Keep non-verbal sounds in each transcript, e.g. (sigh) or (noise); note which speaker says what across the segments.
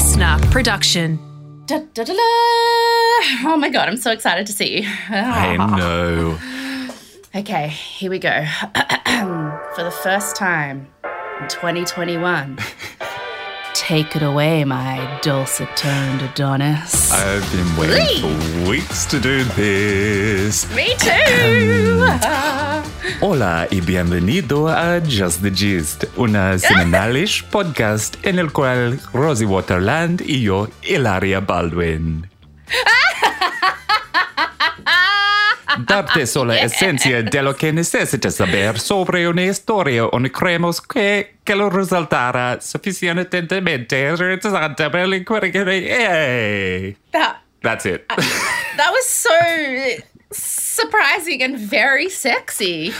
Speaker 1: listener production.
Speaker 2: Da, da, da, da. Oh my god, I'm so excited to see you.
Speaker 3: I ah. know.
Speaker 2: Okay, here we go. (clears throat) For the first time in 2021. (laughs) Take it away, my dulcet toned Adonis.
Speaker 3: I've been waiting for weeks to do this.
Speaker 2: Me too! (laughs)
Speaker 3: Hola y bienvenido a Just the Gist, una (laughs) semanalish podcast en el cual Rosie Waterland y yo, Hilaria Baldwin. Ah, Darte sola esencia de lo que necesitas saber sobre una historia o creemos que, que lo resultará suficientemente interesante para el Yay!
Speaker 2: that,
Speaker 3: That's it.
Speaker 2: that was so surprising and very sexy.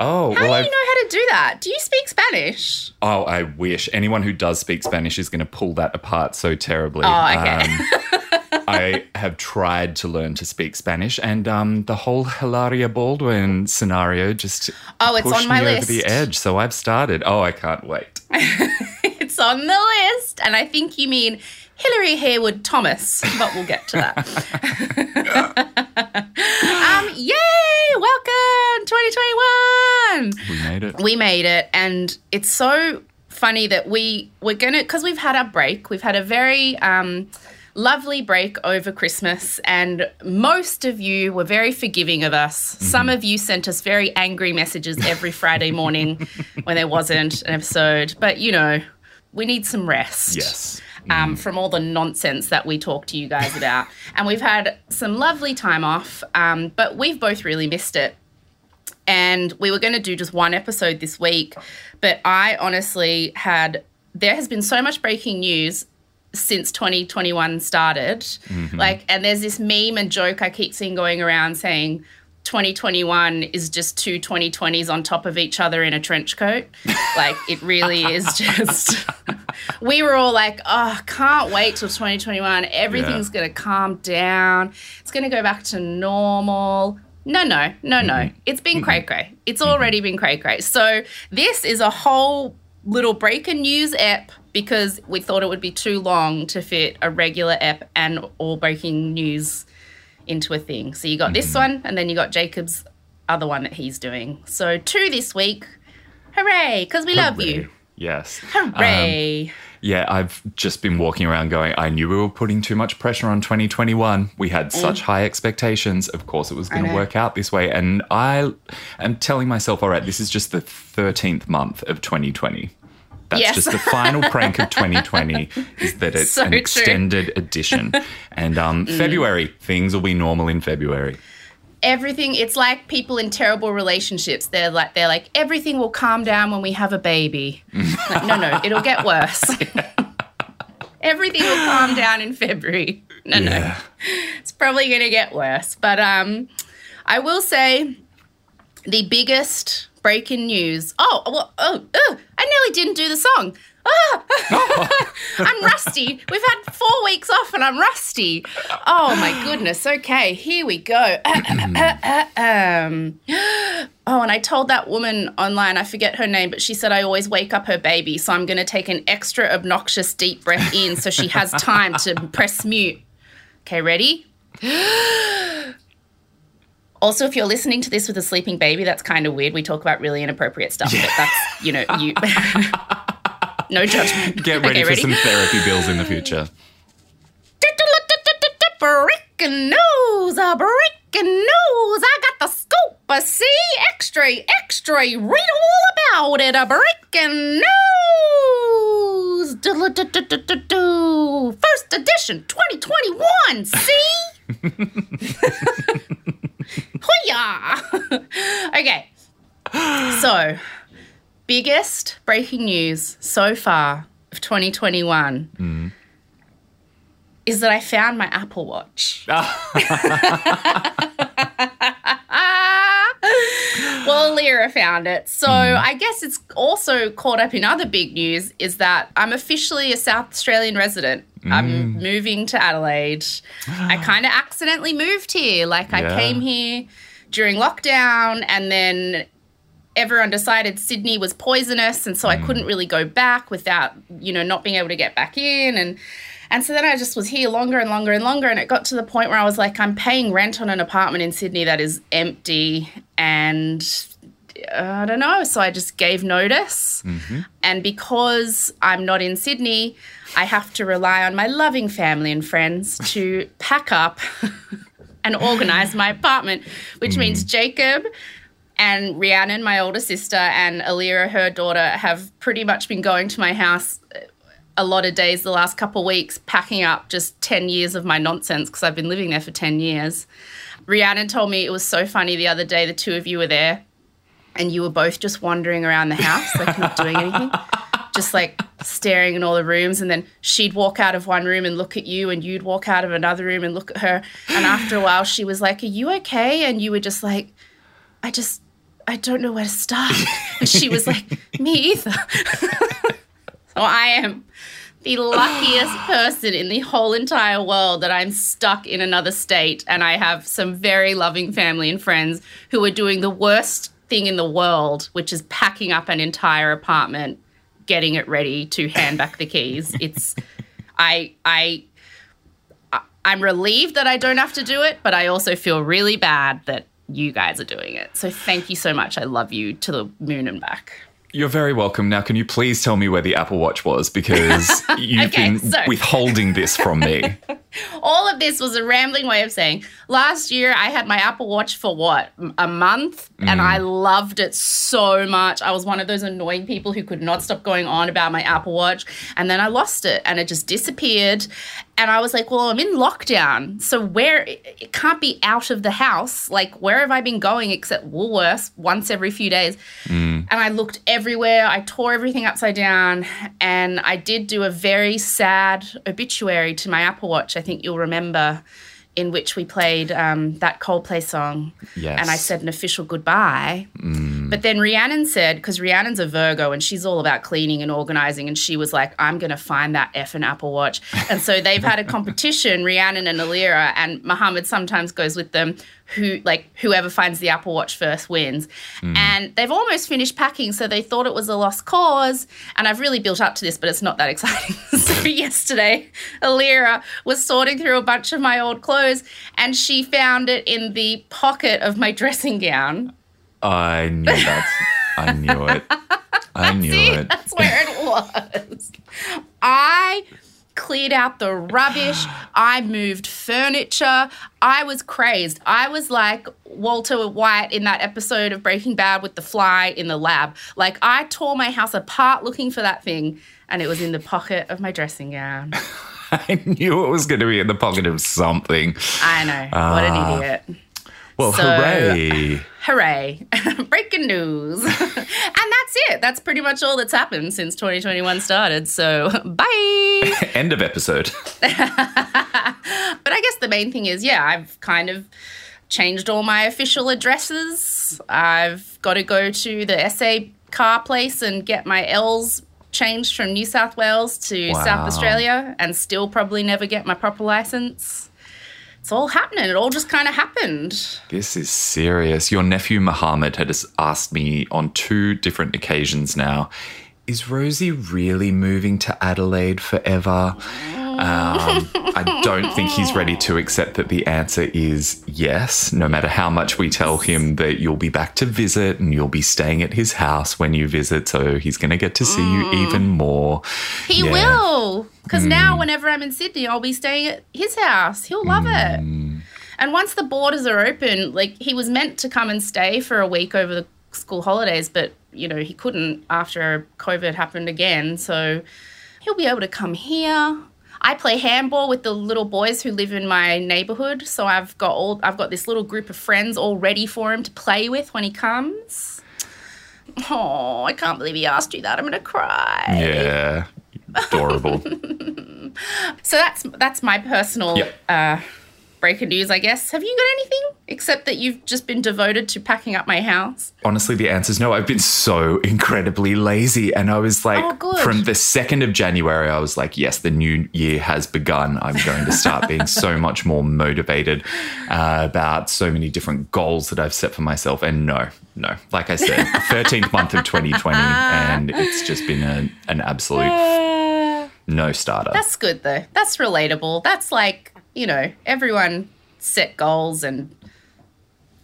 Speaker 3: oh,
Speaker 2: How
Speaker 3: well,
Speaker 2: do
Speaker 3: I've,
Speaker 2: you know how to do that? Do you speak Spanish?
Speaker 3: oh, I wish anyone who does speak Spanish is going to pull that apart so terribly.
Speaker 2: Oh, okay.
Speaker 3: Um, I have tried to learn to speak Spanish, and um, the whole Hilaria Baldwin scenario just
Speaker 2: Oh, it's
Speaker 3: pushed
Speaker 2: on my
Speaker 3: me over
Speaker 2: list.
Speaker 3: the edge. So I've started. Oh, I can't wait. (laughs)
Speaker 2: It's on the list, and I think you mean Hillary Hayward Thomas, but we'll get to that. (laughs) um, yay! Welcome 2021.
Speaker 3: We made it.
Speaker 2: We made it, and it's so funny that we we're gonna because we've had our break. We've had a very um, lovely break over Christmas, and most of you were very forgiving of us. Some of you sent us very angry messages every (laughs) Friday morning when there wasn't an episode, but you know, we need some rest
Speaker 3: Yes.
Speaker 2: um, from all the nonsense that we talk to you guys about. (laughs) and we've had some lovely time off, um, but we've both really missed it. And we were going to do just one episode this week, but I honestly had, there has been so much breaking news since 2021 started. Mm-hmm. Like, and there's this meme and joke I keep seeing going around saying, 2021 is just two 2020s on top of each other in a trench coat. (laughs) Like, it really is just. (laughs) we were all like, oh, can't wait till 2021. Everything's going to calm down. It's going to go back to normal. No, no, no, no. Mm-hmm. It's been mm-hmm. cray cray. It's already been cray cray. So, this is a whole little breaking news app because we thought it would be too long to fit a regular app and all breaking news into a thing. So you got this mm. one, and then you got Jacob's other one that he's doing. So two this week. Hooray! Because we love you.
Speaker 3: Yes.
Speaker 2: Hooray!
Speaker 3: Um, yeah, I've just been walking around going, I knew we were putting too much pressure on 2021. We had such high expectations. Of course, it was going to work out this way. And I am telling myself, all right, this is just the 13th month of 2020. That's
Speaker 2: Yes.
Speaker 3: just the final prank of 2020 is that it's
Speaker 2: So
Speaker 3: an
Speaker 2: true.
Speaker 3: extended edition. And um, February, things will be normal in February.
Speaker 2: everything. It's like people in terrible relationships. They're like they're like everything will calm down when we have a baby. like, no, no, it'll get worse. (laughs) everything will calm down in February. No, no. It's probably going to get worse. But um, I will say the biggest breaking news. Oh, well, oh, oh I nearly didn't do the song. Ah! (laughs) I'm rusty. We've had four weeks off and I'm rusty. Oh my goodness. Okay, here we go. (clears throat) um, oh, and I told that woman online, I forget her name, but she said I always wake up her baby. So I'm going to take an extra obnoxious deep breath in so she has time to press mute. Okay, ready? Also, if you're listening to this with a sleeping baby, that's kind of weird. We talk about really inappropriate stuff, but that's, you know, you. (laughs) no judgment.
Speaker 3: Get ready
Speaker 2: Okay,
Speaker 3: for some therapy bills in the future.
Speaker 2: Breaking news, a breaking news. I got the scoop. A see extra, extra. Read all about it. A breaking news. First edition, 2021. See? (laughs) Okay. So, biggest breaking news so far of 2021 is that I found my Apple Watch. (laughs) well, Lyra found it. So hmm. I guess it's also caught up in other big news is that I'm officially a South Australian resident. I'm mm. moving to Adelaide. I (gasps) kind of accidentally moved here. Like I
Speaker 3: Yeah.
Speaker 2: came here during lockdown and then everyone decided Sydney was poisonous and so I mm. couldn't really go back without, you know, not being able to get back in and And so then I just was here longer and longer and longer. And it got to the point where I was like, I'm paying rent on an apartment in Sydney that is empty. And I don't know. So I just gave notice. Mm-hmm. And because I'm not in Sydney, I have to rely on my loving family and friends to pack up (laughs) and organize my apartment, which means mm. Jacob and Rhiannon, my older sister, and Alira, her daughter, have pretty much been going to my house uh, a lot of days the last couple of weeks, packing up just 10 years of my nonsense because I've been living there for 10 years. Rhiannon told me it was so funny the other day, the two of you were there and you were both just wandering around the house, like not doing anything, (laughs) just like staring in all the rooms. And then she'd walk out of one room and look at you, and you'd walk out of another room and look at her. And after a while, she was like, Are you okay? And you were just like, I just, I don't know where to start. And she was like, Me either. (laughs) so I am the luckiest person in the whole entire world that I'm stuck in another state and I have some very loving family and friends who are doing the worst thing in the world, which is packing up an entire apartment, getting it ready to hand back the keys. (laughs) It's I I I'm relieved that I don't have to do it, but I also feel really bad that you guys are doing it. So thank you so much. I love you to the moon and back.
Speaker 3: You're very welcome. Now, can you please tell me where the Apple Watch was? Because (laughs) you've
Speaker 2: Okay,
Speaker 3: been
Speaker 2: so-
Speaker 3: withholding this from me. (laughs)
Speaker 2: all of this was a rambling way of saying last year I had my Apple Watch for what a month and I mm. loved it so much. I was one of those annoying people who could not stop going on about my Apple Watch and then I lost it and it just disappeared and I was like, well, I'm in lockdown. So where it can't be out of the house. Like where have I been going except Woolworths once every few days? And I looked everywhere. I tore everything upside down. And I did do a very sad obituary to my Apple Watch. I think you'll remember, in which we played um, that Coldplay song.
Speaker 3: Yes.
Speaker 2: And I said an official goodbye. But then Rhiannon said, because Rhiannon's a Virgo and she's all about cleaning and organizing, and she was like, I'm going to find that f effing Apple Watch. And so they've had a competition, (laughs) Rhiannon and Alira, and Muhammad sometimes goes with them, who like whoever finds the Apple Watch first wins. Mm. And they've almost finished packing, so they thought it was a lost cause. And I've really built up to this, but it's not that exciting. (laughs) so yesterday, Alira was sorting through a bunch of my old clothes and she found it in the pocket of my dressing gown.
Speaker 3: I knew that. I knew it. I (laughs) knew
Speaker 2: See,
Speaker 3: it.
Speaker 2: that's where it was. I cleared out the rubbish. I moved furniture. I was crazed. I was like Walter White in that episode of Breaking Bad with the fly in the lab. Like I tore my house apart looking for that thing, and it was in the pocket of my dressing gown. (laughs)
Speaker 3: I knew it was going to be in the pocket of something.
Speaker 2: I know. What an
Speaker 3: Ah.
Speaker 2: idiot.
Speaker 3: Well,
Speaker 2: So-
Speaker 3: hooray.
Speaker 2: Hooray. (laughs) Breaking news. (laughs) and that's it. That's pretty much all that's happened since 2021 started. So, (laughs) bye.
Speaker 3: End of episode.
Speaker 2: But I guess the main thing is, yeah, I've kind of changed all my official addresses. I've got to go to the SA car place and get my L's changed from New South Wales to
Speaker 3: Wow.
Speaker 2: South Australia and still probably never get my proper license. It's all happening. It all just kind of happened.
Speaker 3: This is serious. Your nephew Muhammad has asked me on two different occasions now Is Rosie really moving to Adelaide forever? Um, I don't think he's ready to accept that the answer is yes, no matter how much we tell him that you'll be back to visit and you'll be staying at his house when you visit. So he's going to get to see you mm. even more.
Speaker 2: He
Speaker 3: Yeah.
Speaker 2: will. Because now, mm. whenever I'm in Sydney, I'll be staying at his house. He'll love it. Mm. And once the borders are open, like he was meant to come and stay for a week over the school holidays, but you know, he couldn't after COVID happened again. So he'll be able to come here. I play handball with the little boys who live in my neighborhood, so I've got all I've got this little group of friends all ready for him to play with when he comes. Oh, I can't believe he asked you that. I'm gonna cry.
Speaker 3: Yeah. Adorable. (laughs)
Speaker 2: So that's that's my personal
Speaker 3: Yep.
Speaker 2: uh, breaking news, I guess. Have you got anything except that you've just been devoted to packing up my house?
Speaker 3: Honestly, the answer is no. I've been so (laughs) incredibly lazy. And I was like,
Speaker 2: Oh,
Speaker 3: from the 2nd of January, I was like, yes, the new year has begun. I'm going to start being so (laughs) much more motivated uh, about so many different goals that I've set for myself. And no, no, like I said, 13th (laughs) month of 2020. And it's just been a, an absolute No starter.
Speaker 2: That's good though. That's relatable. That's like, you know, everyone set goals and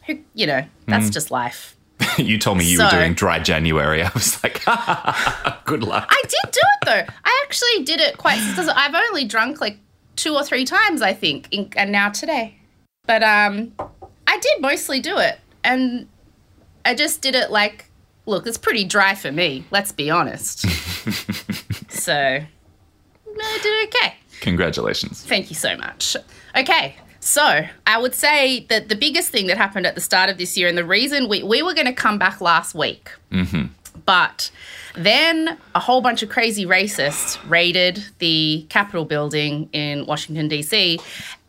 Speaker 2: who, you know, that's just life. (laughs)
Speaker 3: you told me you
Speaker 2: So-
Speaker 3: were doing dry January. (laughs) I was like, (laughs) good luck.
Speaker 2: I did do it though. I actually did it quite. I've only drunk like two or three times, I think, in, and now today. But um, I did mostly do it, and I just did it like, look, it's pretty dry for me. Let's be honest. so I did okay.
Speaker 3: Congratulations.
Speaker 2: Thank you so much. Okay, so I would say that the biggest thing that happened at the start of this year, and the reason we, we were going to come back last week, mm-hmm. but then a whole bunch of crazy racists raided the Capitol building in Washington, D.C.,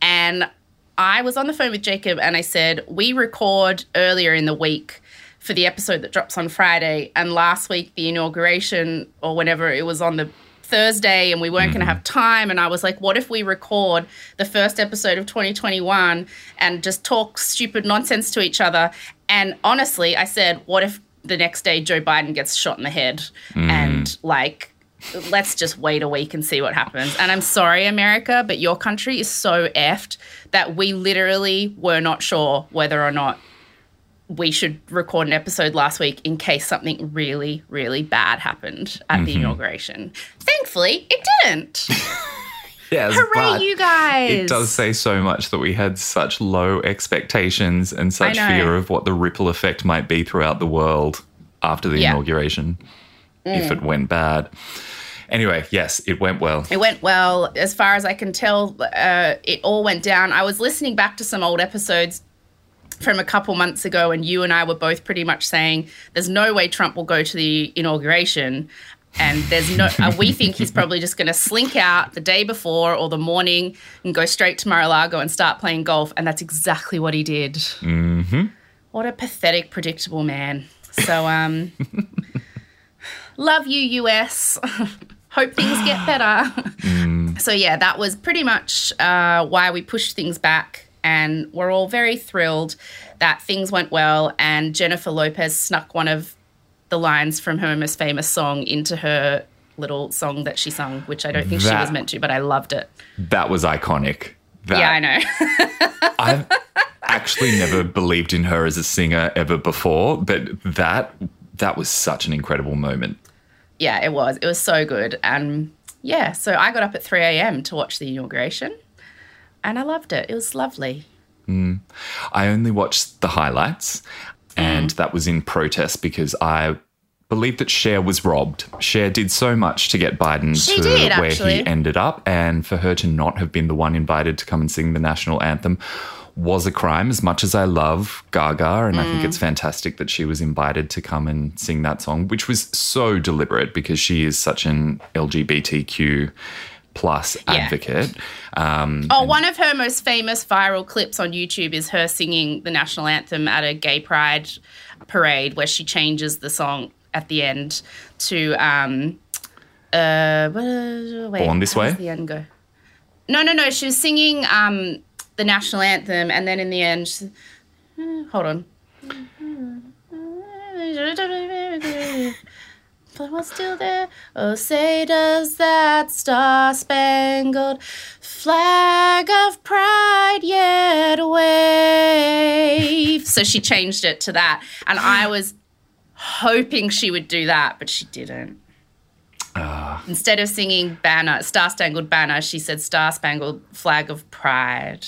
Speaker 2: and I was on the phone with Jacob and I said, We record earlier in the week for the episode that drops on Friday, and last week, the inauguration, or whenever it was on the Thursday and we weren't going to mm-hmm. have time. And I was like, what if we record the first episode of 2021 and just talk stupid nonsense to each other? And honestly, I said, what if the next day Joe Biden gets shot in the head? Mm. And like, let's just wait a week and see what happens. And I'm sorry, America, but your country is so effed that we literally were not sure whether or not we should record an episode last week in case something really, really bad happened at the inauguration. Thankfully, it didn't. (laughs)
Speaker 3: Yes,
Speaker 2: Hooray, you guys!
Speaker 3: It does say so much that we had such low expectations and such fear of what the ripple effect might be throughout the world after the
Speaker 2: Yeah. Mm.
Speaker 3: inauguration if it went bad. Anyway, yes, it went well.
Speaker 2: It went well. As far as I can tell, uh, it all went down. I was listening back to some old episodes from a couple months ago, and you and I were both pretty much saying there's no way Trump will go to the inauguration. And there's no, uh, we (laughs) think he's probably just going to slink out the day before or the morning and go straight to Mar-a-Lago and start playing golf. And that's exactly what he did. Mm-hmm. What a pathetic, predictable man. So, um, (laughs) love you, US. (laughs) Hope things get better. So yeah, that was pretty much uh, why we pushed things back, and we're all very thrilled that things went well. And Jennifer Lopez snuck one of the lines from her most famous song into her little song that she sung, which I don't think she was meant to, but I loved it.
Speaker 3: That was iconic. That,
Speaker 2: Yeah, I know. (laughs)
Speaker 3: I've actually never believed in her as a singer ever before, but that that was such an incredible moment.
Speaker 2: yeah, it was. It was so good, and yeah. So I got up at three a.m. to watch the inauguration, and I loved it. It was lovely.
Speaker 3: I only watched the highlights, and that was in protest because I believe that Cher was robbed. Cher did so much to get Biden
Speaker 2: She
Speaker 3: to
Speaker 2: did,
Speaker 3: where
Speaker 2: actually.
Speaker 3: he ended up, and for her to not have been the one invited to come and sing the national anthem was a crime. As much as I love Gaga, and I think
Speaker 2: Mm.
Speaker 3: it's fantastic that she was invited to come and sing that song, which was so deliberate because she is such an LGBTQ plus
Speaker 2: Yeah.
Speaker 3: advocate. Um,
Speaker 2: Oh, one of her most famous viral clips on YouTube is her singing the national anthem at a gay pride parade where she changes the song at the end to um uh wait,
Speaker 3: Born This Way?
Speaker 2: the end go? No, no, no. She was singing um the national anthem and then in the end she- uh, hold on. But what's still there? Oh, say does that star spangled flag of pride yet wave? so she changed it to that. And I was hoping she would do that, but she didn't. Ah. Instead of singing banner, Star Spangled Banner, she said Star Spangled Flag of Pride.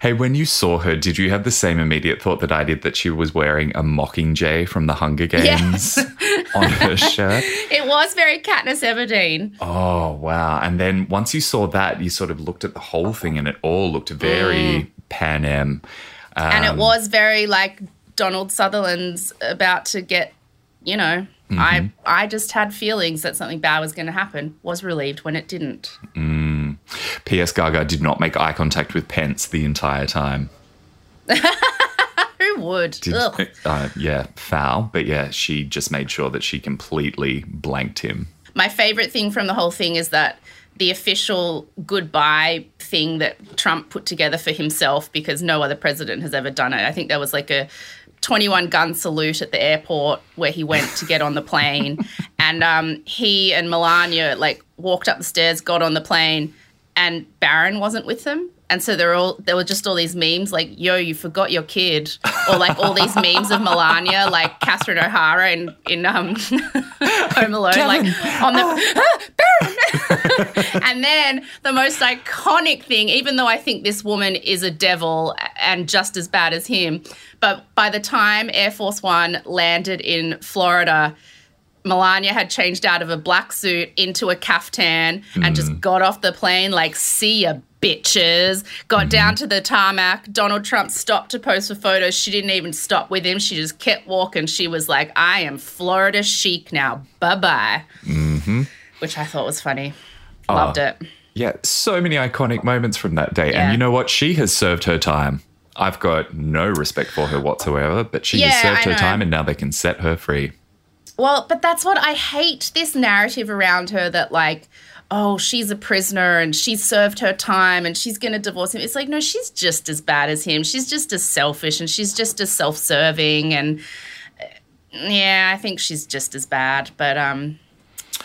Speaker 3: Hey, when you saw her, did you have the same immediate thought that I did that she was wearing a Mockingjay from the Hunger Games (laughs) on her shirt?
Speaker 2: It was very Katniss Everdeen.
Speaker 3: Oh, wow. And then once you saw that, you sort of looked at the whole thing and it all looked very Panem.
Speaker 2: and it
Speaker 3: Um,
Speaker 2: was very like Donald Sutherland's about to get, you know,
Speaker 3: Mm-hmm.
Speaker 2: I I just had feelings that something bad was going to happen. Was relieved when it didn't.
Speaker 3: P.S. Gaga did not make eye contact with Pence the entire time. (laughs)
Speaker 2: Who would?
Speaker 3: Did, uh, yeah, foul. But yeah, she just made sure that she completely blanked him.
Speaker 2: My favorite thing from the whole thing is that the official goodbye thing that Trump put together for himself because no other president has ever done it. I think there was like a 21 gun salute at the airport where he went to get on the plane (laughs) and um, he and Melania like walked up the stairs, got on the plane, and Barron wasn't with them. And so there were all there were just all these memes like, "Yo, you forgot your kid," or like all these (laughs) memes of Melania, like Catherine O'Hara in in um, (laughs) Home Alone, like on the ah, (gasps) Barron. (laughs) and then the most iconic thing, even though I think this woman is a devil and just as bad as him, but by the time Air Force One landed in Florida Melania had changed out of a black suit into a caftan mm. and just got off the plane like, see ya, bitches. Got mm. down to the tarmac. Donald Trump stopped to pose for photos. She didn't even stop with him. She just kept walking. She was like, I am Florida chic now. Bye bye.
Speaker 3: Mm-hmm.
Speaker 2: Which I thought was funny. Oh, Loved it.
Speaker 3: Yeah, so many iconic moments from that day. Yeah. And you know what? She has served her time. I've got no respect for her whatsoever, but she yeah, has served her time and now they can set her free.
Speaker 2: Well, but that's what I hate this narrative around her that, like, oh, she's a prisoner and she's served her time and she's going to divorce him. It's like, no, she's just as bad as him. She's just as selfish and she's just as self serving. And uh, yeah, I think she's just as bad. But um,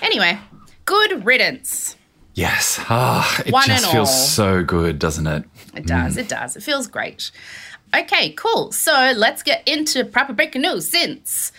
Speaker 2: anyway, good riddance.
Speaker 3: Yes. Ah, oh, it One just feels all. so good, doesn't it?
Speaker 2: It does. Mm. It does. It feels great. Okay, cool. So let's get into proper breaking news since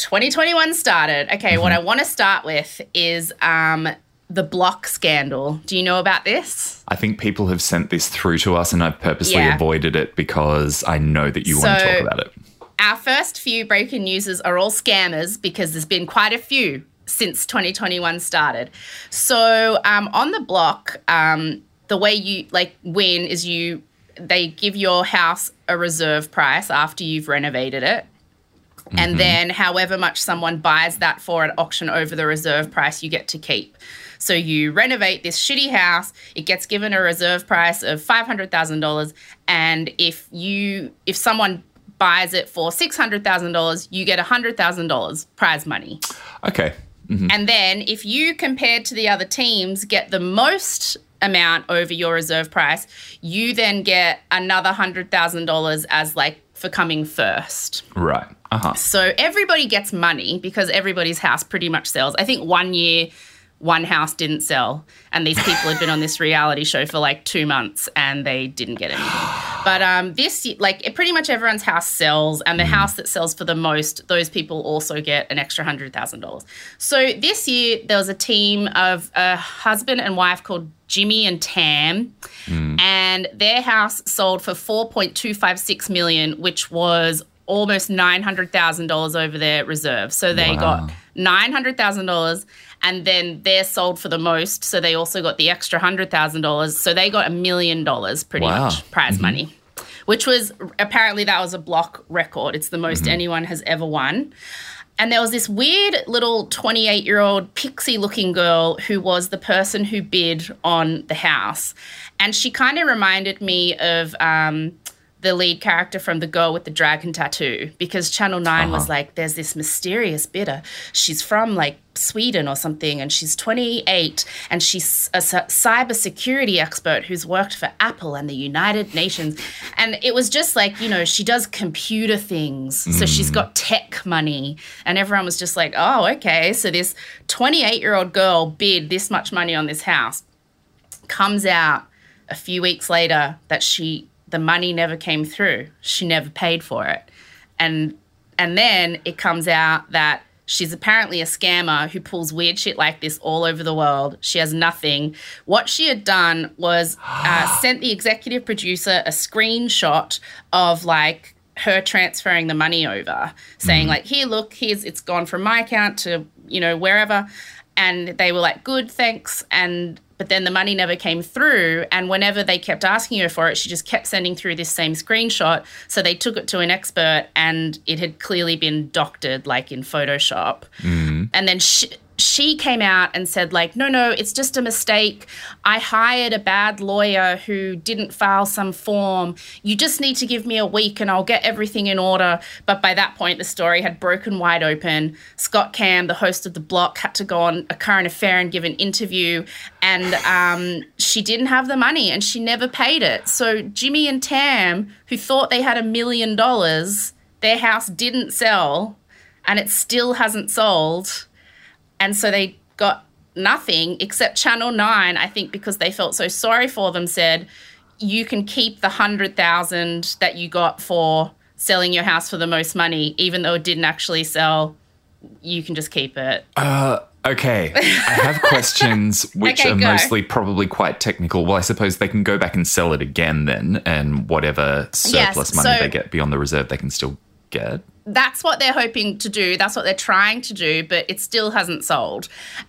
Speaker 2: 2021 started. Okay, mm-hmm. what I want to start with is um, the block scandal. Do you know about this?
Speaker 3: I think people have sent this through to us, and I've purposely yeah. avoided it because I know that you so, want to talk about it.
Speaker 2: Our first few breaking newses are all scammers because there's been quite a few since 2021 started. So um, on the block, um, the way you like win is you they give your house a reserve price after you've renovated it Mm-hmm. And then, however much someone buys that for at auction over the reserve price, you get to keep. So you renovate this shitty house, it gets given a reserve price of $500,000 and if you if someone buys it for $600,000, you get $100,000 prize money.
Speaker 3: Okay.
Speaker 2: Mm-hmm. And then if you compared to the other teams get the most amount over your reserve price, you then get another $100,000 as like for coming first.
Speaker 3: Right. Uh-huh.
Speaker 2: So everybody gets money because everybody's house pretty much sells. I think one year one house didn't sell and these people had been on this reality show for like two months and they didn't get anything (gasps) but um, this like pretty much everyone's house sells and the mm. house that sells for the most those people also get an extra hundred thousand dollars so this year there was a team of a husband and wife called jimmy and tam mm. and their house sold for 4.256 million which was almost $900,000 over their reserve. So they wow. got $900,000 and then they're sold for the most. So they also got the extra $100,000. So they got a million dollars pretty wow. much prize mm-hmm. money, which was apparently that was a block record. It's the most mm-hmm. anyone has ever won. And there was this weird little 28 year old pixie looking girl who was the person who bid on the house. And she kind of reminded me of. Um, the lead character from The Girl with the Dragon Tattoo because Channel 9 uh-huh. was like, there's this mysterious bidder. She's from like Sweden or something, and she's 28, and she's a cyber security expert who's worked for Apple and the United Nations. And it was just like, you know, she does computer things. Mm. So she's got tech money. And everyone was just like, oh, okay. So this 28 year old girl bid this much money on this house, comes out a few weeks later that she the money never came through. She never paid for it. And and then it comes out that she's apparently a scammer who pulls weird shit like this all over the world. She has nothing. What she had done was uh, (gasps) sent the executive producer a screenshot of like her transferring the money over, saying mm like, "Here, look, here's it's gone from my account to you know wherever," and they were like, "Good, thanks," and but then the money never came through. And whenever they kept asking her for it, she just kept sending through this same screenshot. So they took it to an expert and it had clearly been doctored, like in Photoshop.
Speaker 3: Mm-hmm.
Speaker 2: And then she, she came out and said like no no it's just a mistake. I hired a bad lawyer who didn't file some form. You just need to give me a week and i'll get everything in order. But by that point the story had broken wide open. Scott cam the host of the block had to go on a current affair and give an interview. And um, she didn't have the money and she never paid it. So jimmy and tam who thought they had a million dollars their house didn't sell and it still hasn't sold and so they got nothing except Channel 9, I think because they felt so sorry for them, said, you can keep the 100,000 that you got for selling your house for the most money, even though it didn't actually sell. You can just keep it.
Speaker 3: Uh, okay. (laughs) I have questions which
Speaker 2: Okay,
Speaker 3: are
Speaker 2: go.
Speaker 3: mostly probably quite technical. Well, I suppose they can go back and sell it again then, and whatever surplus money
Speaker 2: so-
Speaker 3: they get beyond the reserve, they can still get.
Speaker 2: That's what they're hoping to do. That's what they're trying to do, but it still hasn't sold.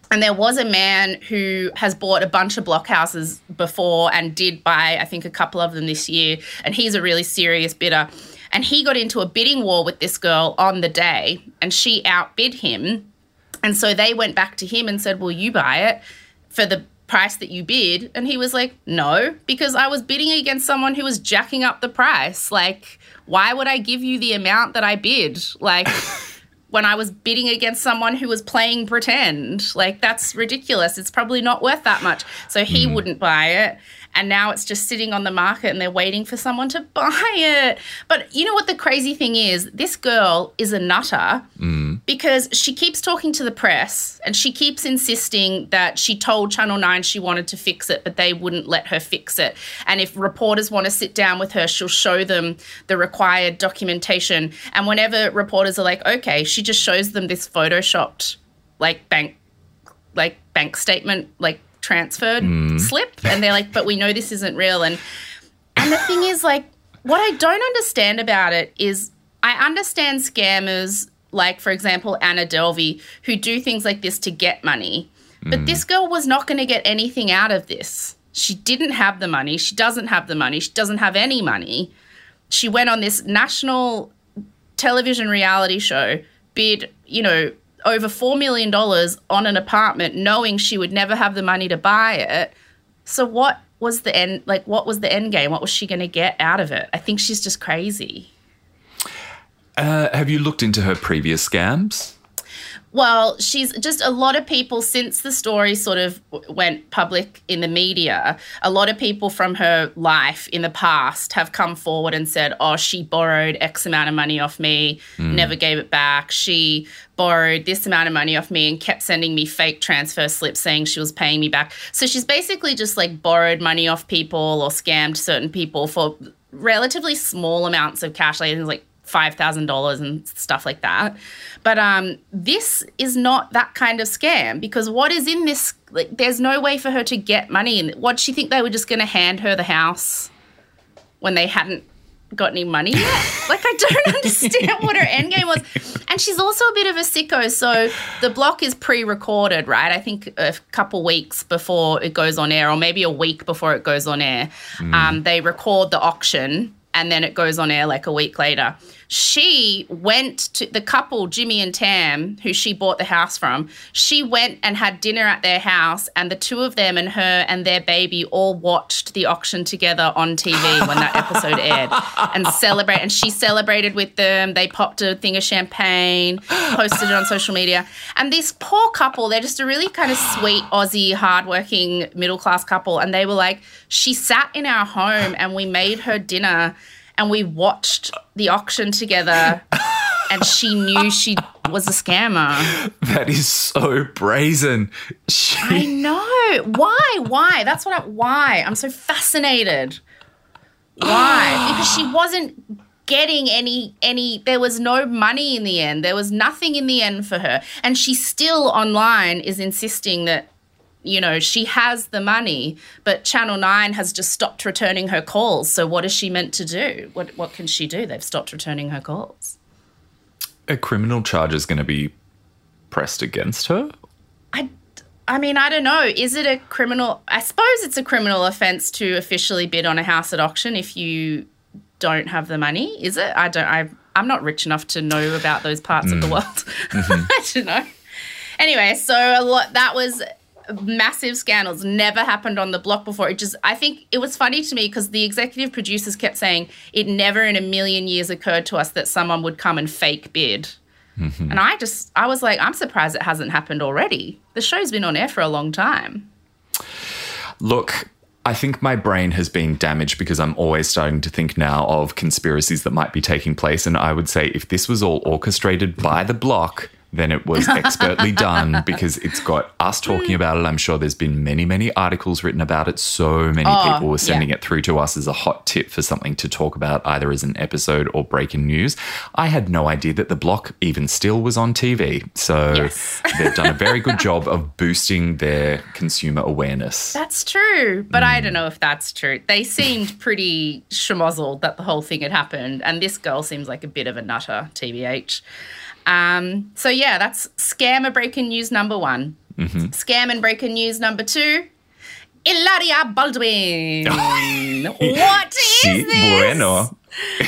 Speaker 2: And there was a man who has bought a bunch of blockhouses before and did buy, I think, a couple of them this year. And he's a really serious bidder. And he got into a bidding war with this girl on the day, and she outbid him. And so they went back to him and said, Will you buy it for the price that you bid? And he was like, No, because I was bidding against someone who was jacking up the price. Like, why would I give you the amount that I bid? Like, (laughs) when I was bidding against someone who was playing pretend. Like, that's ridiculous. It's probably not worth that much. So he hmm. wouldn't buy it. And now it's just sitting on the market and they're waiting for someone to (laughs) buy it. But you know what the crazy thing is? This girl is a nutter mm. because she keeps talking to the press and she keeps insisting that she told Channel 9 she wanted to fix it, but they wouldn't let her fix it. And if reporters want to sit down with her, she'll show them the required documentation. And whenever reporters are like, okay, she just shows them this photoshopped like bank like bank statement like transferred mm. slip and they're like but we know this isn't real. And and the thing is like what i don't understand about it is i understand scammers like for example anna delvey who do things like this to get money but mm. this girl was not going to get anything out of this. She didn't have the money. She doesn't have the money. She doesn't have any money. She went on this national television reality show, bid, you know, over $4 million on an apartment, knowing she would never have the money to buy it. So, what was the end? Like, what was the end game? What was she going to get out of it? I think she's just crazy.
Speaker 3: Uh, have you looked into her previous scams?
Speaker 2: Well, she's just a lot of people since the story sort of went public in the media. A lot of people from her life in the past have come forward and said, "Oh, she borrowed X amount of money off me, hmm. never gave it back. She borrowed this amount of money off me and kept sending me fake transfer slips saying she was paying me back." So she's basically just like borrowed money off people or scammed certain people for relatively small amounts of cash, like like five thousand dollars and stuff like that. But um, this is not that kind of scam because what is in this? Like, there's no way for her to get money. And what she think they were just going to hand her the house when they hadn't got any money yet? (laughs) like, I don't understand what her end game was. And she's also a bit of a sicko. So the block is pre-recorded, right? I think a couple weeks before it goes on air, or maybe a week before it goes on air. Um, they record the auction and then it goes on air like a week later. She went to the couple, Jimmy and Tam, who she bought the house from. She went and had dinner at their house, and the two of them and her and their baby all watched the auction together on TV when that episode aired and celebrate. And she celebrated with them. They popped a thing of champagne, posted it on social media. And this poor couple, they're just a really kind of sweet Aussie, hardworking middle class couple. And they were like, she sat in our home and we made her dinner and we watched the auction together. and she knew she was a scammer.
Speaker 3: That is so brazen. She,
Speaker 2: I know. Why? Why? That's what I why? I'm so fascinated. Why? (sighs) because she wasn't getting any any there was no money in the end. There was nothing in the end for her. And she still online is insisting that you know, she has the money, but Channel 9 has just stopped returning her calls. So what is she meant to do? What what can she do? They've stopped returning her calls.
Speaker 3: a criminal charge is going to be pressed against her.
Speaker 2: I, I mean, I don't know. Is it a criminal? I suppose it's a criminal offence to officially bid on a house at auction if you don't have the money. Is it? I don't. I, I'm not rich enough to know about those parts of the mm. world. (laughs) Mm-hmm. I don't know. Anyway, so a lot. That was massive scandals. Never happened on the block before. It just. I think it was funny to me because the executive producers kept saying it never in a million years occurred to us that someone would come and fake bid. Mm-hmm. And I just, I was like, I'm surprised it hasn't happened already. The show's been on air for a long time.
Speaker 3: Look, I think my brain has been damaged because I'm always starting to think now of conspiracies that might be taking place. And I would say if this was all orchestrated by the block, then it was expertly done because it's got us talking about it. I'm sure there's been many, many articles written about it. So many
Speaker 2: Oh,
Speaker 3: people were sending
Speaker 2: yeah.
Speaker 3: it through to us as a hot tip for something to talk about, either as an episode or breaking news. I had no idea that the block even still was on TV. So
Speaker 2: Yes. (laughs)
Speaker 3: they've done a very good job of boosting their consumer awareness.
Speaker 2: That's true, but I don't know if that's true. They seemed pretty schmozzled that the whole thing had happened, and this girl seems like a bit of a nutter, tbh. Um, so yeah, that's scam and breaking news number one. Scam and breaking news number two. Ilaria Baldwin. (laughs) what is
Speaker 3: Sí,
Speaker 2: this?
Speaker 3: bueno.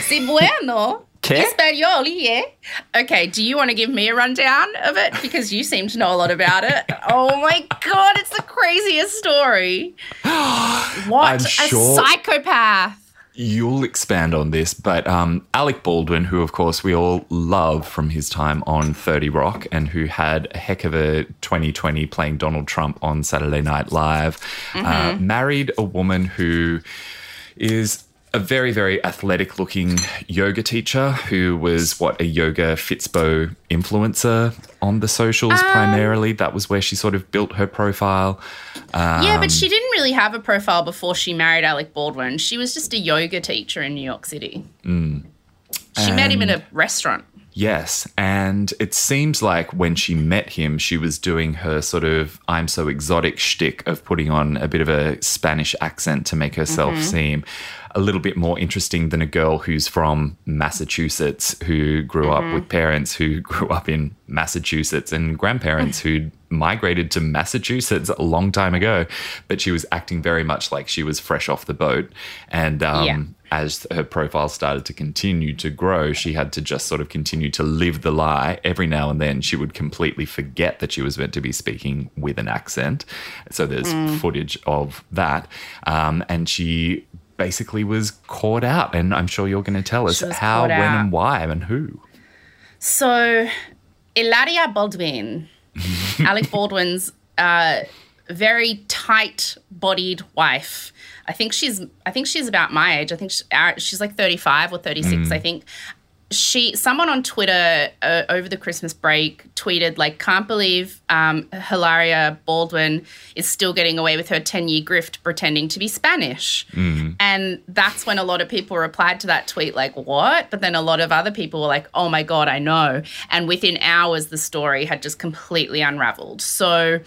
Speaker 2: Si bueno. (laughs)
Speaker 3: ¿Qué?
Speaker 2: Español, yeah. Okay, do you want to give me a rundown of it? Because you seem to know a lot about it. Oh my god, it's the craziest story. (gasps) What
Speaker 3: I'm
Speaker 2: a
Speaker 3: sure-
Speaker 2: psychopath.
Speaker 3: You'll expand on this, but um, Alec Baldwin, who of course we all love from his time on 30 Rock and who had a heck of a 2020 playing Donald Trump on Saturday Night Live, uh, married a woman who is a very, very athletic looking yoga teacher who was what a yoga Fitspo influencer on the socials primarily. That was where she sort of built her profile.
Speaker 2: yeah,
Speaker 3: Um,
Speaker 2: but she didn't really have a profile before she married Alec Baldwin. She was just a yoga teacher in New York City.
Speaker 3: Mm.
Speaker 2: She met him in a restaurant.
Speaker 3: Yes, and it seems like when she met him, she was doing her sort of I'm so exotic shtick of putting on a bit of a Spanish accent to make herself seem a little bit more interesting than a girl who's from Massachusetts, who grew up with parents who (laughs) grew up in Massachusetts and grandparents who migrated to Massachusetts a long time ago. But she was acting very much like she was fresh off the boat. And um,
Speaker 2: Yeah.
Speaker 3: as her profile started to continue to grow, she had to just sort of continue to live the lie. Every now and then, she would completely forget that she was meant to be speaking with an accent. So there's footage of that. Um, and she basically was caught out. And I'm sure you're going to tell us how, when,
Speaker 2: out.
Speaker 3: and why, and who.
Speaker 2: So, Ilaria Baldwin, (laughs) Alec Baldwin's uh, very tight-bodied wife. I think she's. I think she's about my age. I think she's, uh, she's like thirty-five or thirty-six. I think she. Someone on Twitter uh, over the Christmas break tweeted like, "Can't believe um, Hilaria Baldwin is still getting away with her ten-year grift pretending to be Spanish." And that's when a lot of people replied to that tweet, like, what? But then a lot of other people were like, oh my God, I know. And within hours, the story had just completely unraveled. So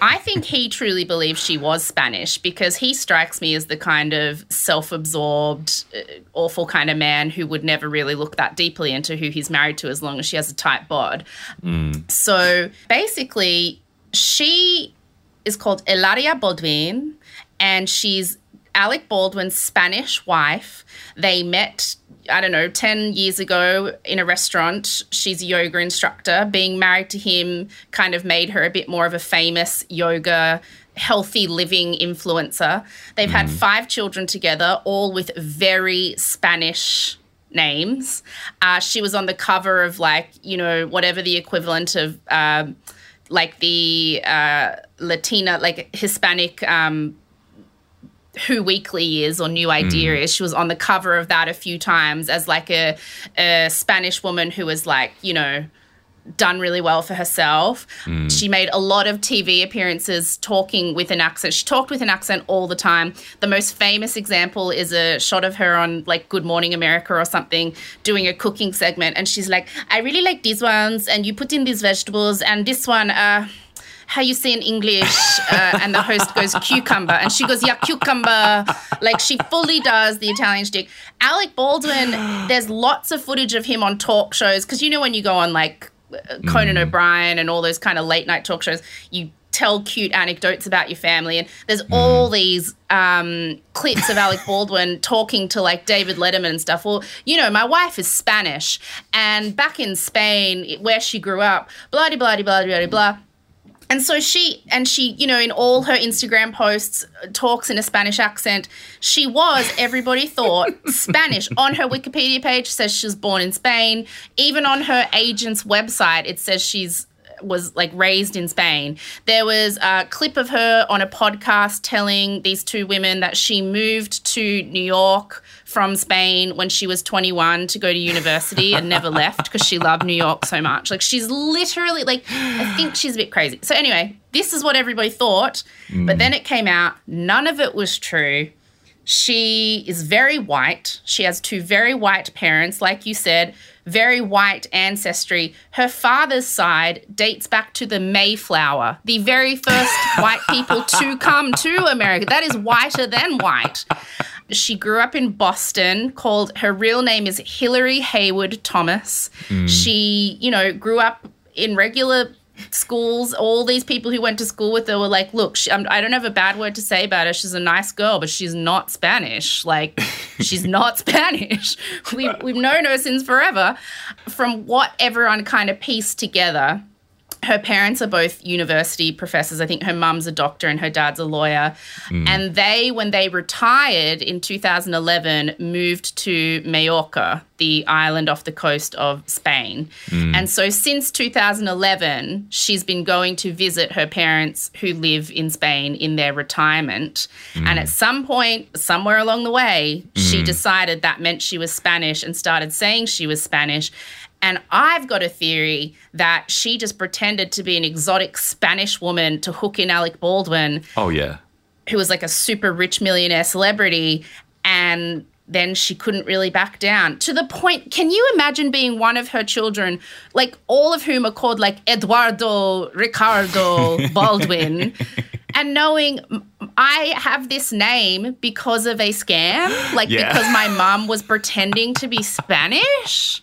Speaker 2: I think he truly believes she was Spanish because he strikes me as the kind of self absorbed, uh, awful kind of man who would never really look that deeply into who he's married to as long as she has a tight bod. So basically, she is called Elaria Baldwin, and she's Alec Baldwin's Spanish wife. They met, I don't know, 10 years ago in a restaurant. She's a yoga instructor. Being married to him kind of made her a bit more of a famous yoga, healthy living influencer. They've had five children together, all with very Spanish names. Uh, she was on the cover of like you know whatever the equivalent of um, like the uh, Latina like Hispanic. Um, who Weekly is or New Idea is. She was on the cover of that a few times as like a, a Spanish woman who was like, you know, done really well for herself. She made a lot of TV appearances talking with an accent. She talked with an accent all the time. The most famous example is a shot of her on like Good Morning America or something doing a cooking segment and she's like, "I really like these ones and you put in these vegetables and this one uh how you say in English, uh, and the host goes cucumber, and she goes, yeah, cucumber. Like she fully does the Italian stick. Alec Baldwin, (gasps) there's lots of footage of him on talk shows because you know when you go on like uh, Conan O'Brien and all those kind of late night talk shows, you tell cute anecdotes about your family, and there's all these um, clips of Alec Baldwin (laughs) talking to like David Letterman and stuff. Well, you know, my wife is Spanish, and back in Spain, where she grew up, blah blah blah blah blah blah. And so she, and she, you know, in all her Instagram posts, talks in a Spanish accent. She was, everybody thought, (laughs) Spanish. On her Wikipedia page says she was born in Spain. Even on her agent's website, it says she's was like raised in Spain. There was a clip of her on a podcast telling these two women that she moved to New York from Spain when she was 21 to go to university and never left because she loved New York so much. Like she's literally like I think she's a bit crazy. So anyway, this is what everybody thought, but mm. then it came out none of it was true. She is very white. She has two very white parents, like you said, very white ancestry. Her father's side dates back to the Mayflower, the very first white people to (laughs) come to America. That is whiter than white. She grew up in Boston, called her real name is Hillary Hayward Thomas. Hmm. She, you know, grew up in regular schools, all these people who went to school with her were like, look, she, I'm, um, I don't have a bad word to say about her. She's a nice girl, but she's not Spanish. Like, (laughs) she's not Spanish. (laughs) We, we've known her since forever. From what everyone kind of pieced together, her parents are both university professors. I think her mum's a doctor and her dad's a lawyer. Hmm. And they, when they retired in 2011, moved to Majorca, the island off the coast of Spain. Hmm. And so since 2011, she's been going to visit her parents who live in Spain in their retirement. Hmm. And at some point, somewhere along the way, she decided that meant she was Spanish and started saying she was Spanish. And I've got a theory that she just pretended to be an exotic Spanish woman to hook in Alec Baldwin,
Speaker 3: Oh yeah.
Speaker 2: who was like a super rich millionaire celebrity. And then she couldn't really back down to the point. Can you imagine being one of her children, like all of whom are called like Eduardo, Ricardo, (laughs) Baldwin, and knowing I have this name because of a scam, like
Speaker 3: Yeah.
Speaker 2: because my mum was pretending to be Spanish?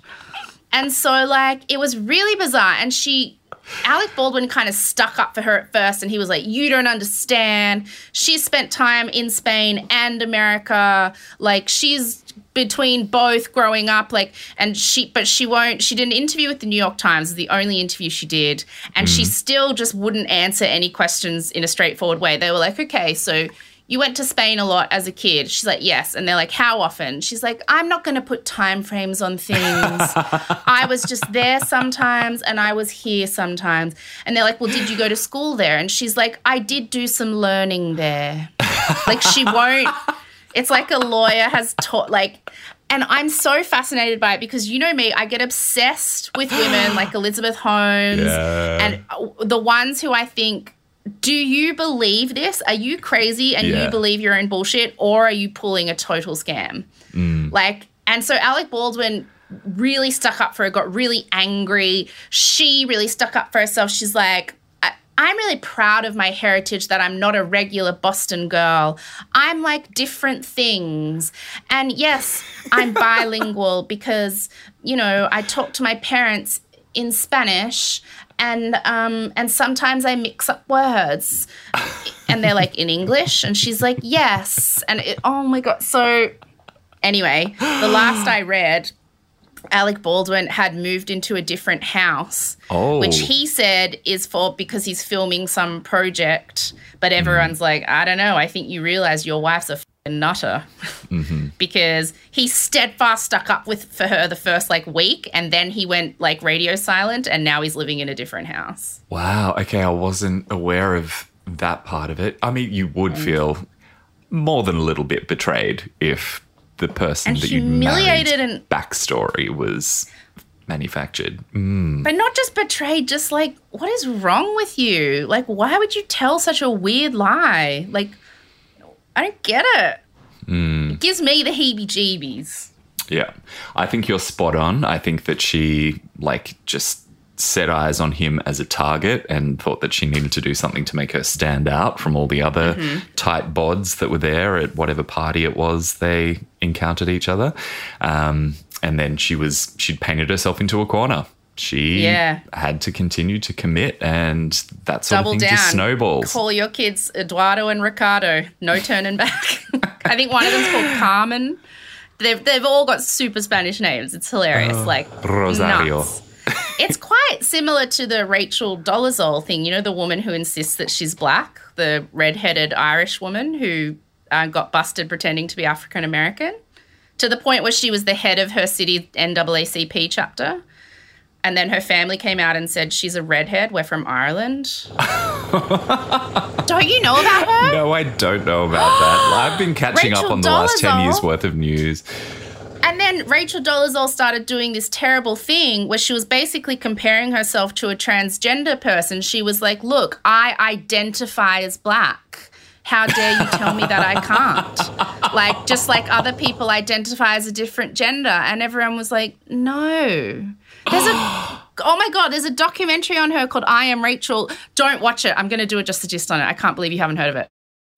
Speaker 2: And so, like, it was really bizarre. And she, Alec Baldwin kind of stuck up for her at first. And he was like, You don't understand. She spent time in Spain and America. Like, she's between both growing up. Like, and she, but she won't, she did an interview with the New York Times, the only interview she did. And she mm. still just wouldn't answer any questions in a straightforward way. They were like, Okay, so you went to Spain a lot as a kid. She's like, yes. And they're like, how often? She's like, I'm not going to put time frames on things. (laughs) I was just there sometimes and I was here sometimes. And they're like, well, did you go to school there? And she's like, I did do some learning there. like she won't. (laughs) It's like a lawyer has taught like. And I'm so fascinated by it because you know me, I get obsessed with women like (gasps) Elizabeth Holmes
Speaker 3: Yeah.
Speaker 2: and uh, the ones who I think do you believe this? Are you crazy and
Speaker 3: Yeah.
Speaker 2: you believe your own bullshit, or are you pulling a total scam? Mm. Like, and so Alec Baldwin really stuck up for her, got really angry. She really stuck up for herself. She's like, I'm really proud of my heritage that I'm not a regular Boston girl. I'm like different things. And yes, I'm (laughs) bilingual because, you know, I talk to my parents in Spanish and um and sometimes I mix up words. And they're like in English. And she's like yes. And it, oh my god. So anyway the last I read Alec Baldwin had moved into a different house
Speaker 3: Oh.
Speaker 2: which he said is for because he's filming some project but everyone's like I don't know. I think you realize your wife's a nutter (laughs) because he steadfast stuck up with for her the first like week and then he went like radio silent and now he's living in a different house
Speaker 3: Wow. Okay, I wasn't aware of that part of it. I mean, you would
Speaker 2: Mm.
Speaker 3: feel more than a little bit betrayed if the person
Speaker 2: And
Speaker 3: that you
Speaker 2: humiliated
Speaker 3: married
Speaker 2: and-
Speaker 3: backstory was manufactured. Mm.
Speaker 2: But not just betrayed, just like, what is wrong with you? Like, why would you tell such a weird lie? Like, I don't get it. It gives me the heebie jeebies.
Speaker 3: Yeah. I think you're spot on. I think that she like just set eyes on him as a target and thought that she needed to do something to make her stand out from all the other tight bods that were there at whatever party it was they encountered each other. Um, and then she was she'd painted herself into a corner. She
Speaker 2: Yeah.
Speaker 3: had to continue to commit and that sort
Speaker 2: Double
Speaker 3: of thing
Speaker 2: down.
Speaker 3: just snowballs.
Speaker 2: Call your kids Eduardo and Ricardo. No turning back. (laughs) I think one of them's called Carmen. They've, they've all got super Spanish names. It's hilarious. like,
Speaker 3: Rosario.
Speaker 2: nuts. it's quite similar to the Rachel Dolezal thing. You know, the woman who insists that she's black, the redheaded Irish woman who uh, got busted pretending to be African American, to the point where she was the head of her city NAACP chapter. And then her family came out and said she's a redhead. We're from Ireland. don't you know about her?
Speaker 3: No, I don't know about that. I've been catching
Speaker 2: Rachel
Speaker 3: up on the last 10 years worth of news.
Speaker 2: And then Rachel Dolezal started doing this terrible thing where she was basically comparing herself to a transgender person. She was like, Look, I identify as black. How dare you tell me that I can't? Like, just like other people identify as a different gender. And everyone was like, No. There's a. (gasps) Oh my God, there's a documentary on her called I Am Rachel. Don't watch it. I'm going to do it just a gist on it. I can't believe you haven't heard of it.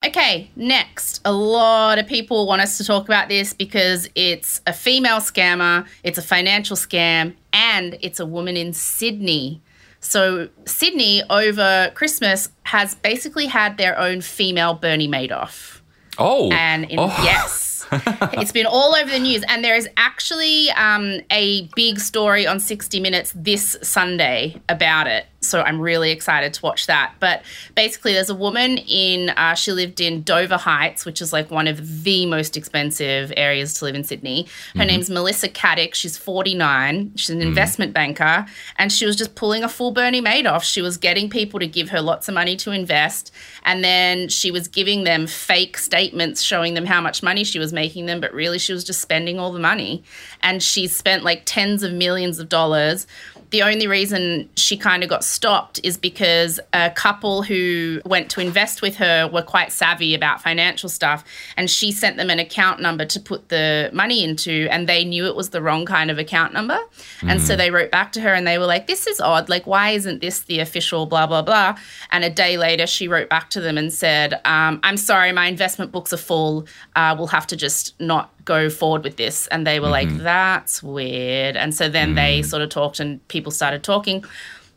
Speaker 2: Okay, next. A lot of people want us to talk about this because it's a female scammer, it's a financial scam, and it's a woman in Sydney. So, Sydney over Christmas has basically had their own female Bernie Madoff.
Speaker 3: Oh.
Speaker 2: And in,
Speaker 3: oh.
Speaker 2: yes, (laughs) it's been all over the news. And there is actually um, a big story on 60 Minutes this Sunday about it. So I'm really excited to watch that. But basically, there's a woman in, uh, she lived in Dover Heights, which is like one of the most expensive areas to live in Sydney. Her name's Melissa Caddick. She's 49. She's an investment banker. And she was just pulling a full Bernie Madoff. She was getting people to give her lots of money to invest. And then she was giving them fake statements showing them how much money she was making them. But really, she was just spending all the money. And she spent like tens of millions of dollars the only reason she kind of got stopped is because a couple who went to invest with her were quite savvy about financial stuff and she sent them an account number to put the money into and they knew it was the wrong kind of account number. And so they wrote back to her and they were like this is odd. Like why isn't this the official blah blah blah? And a day later she wrote back to them and said um, i'm sorry. My investment books are full. Uh, we'll have to just not go forward with this. And they were like, mm-hmm. that's weird. And so then they mm. sort of talked and people started talking.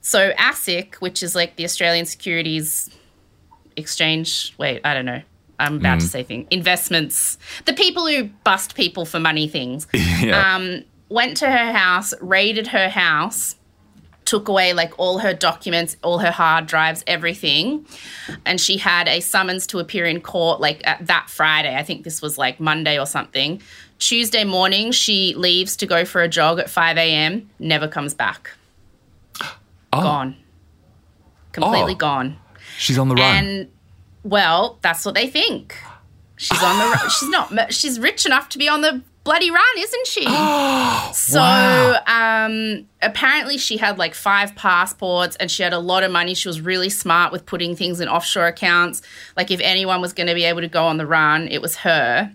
Speaker 2: So ASIC, which is like the Australian Securities Exchange, wait, I don't know. I'm about to mm. say things. Investments. The people who bust people for money things (laughs)
Speaker 3: yeah.
Speaker 2: um, went to her house, raided her house, took away like all her documents, all her hard drives, everything. And she had a summons to appear in court like at that Friday. I think this was like Monday or something. Tuesday morning, she leaves to go for a jog at 5 a.m., never comes back. (gasps)
Speaker 3: oh,
Speaker 2: Gone. Completely
Speaker 3: Oh.
Speaker 2: gone.
Speaker 3: she's on the run.
Speaker 2: And well, that's what they think. She's on the run. She's not. She's rich enough to be on the bloody run, isn't she? (gasps) so
Speaker 3: Wow.
Speaker 2: um, apparently, she had like five passports and she had a lot of money. She was really smart with putting things in offshore accounts. Like if anyone was going to be able to go on the run, it was her.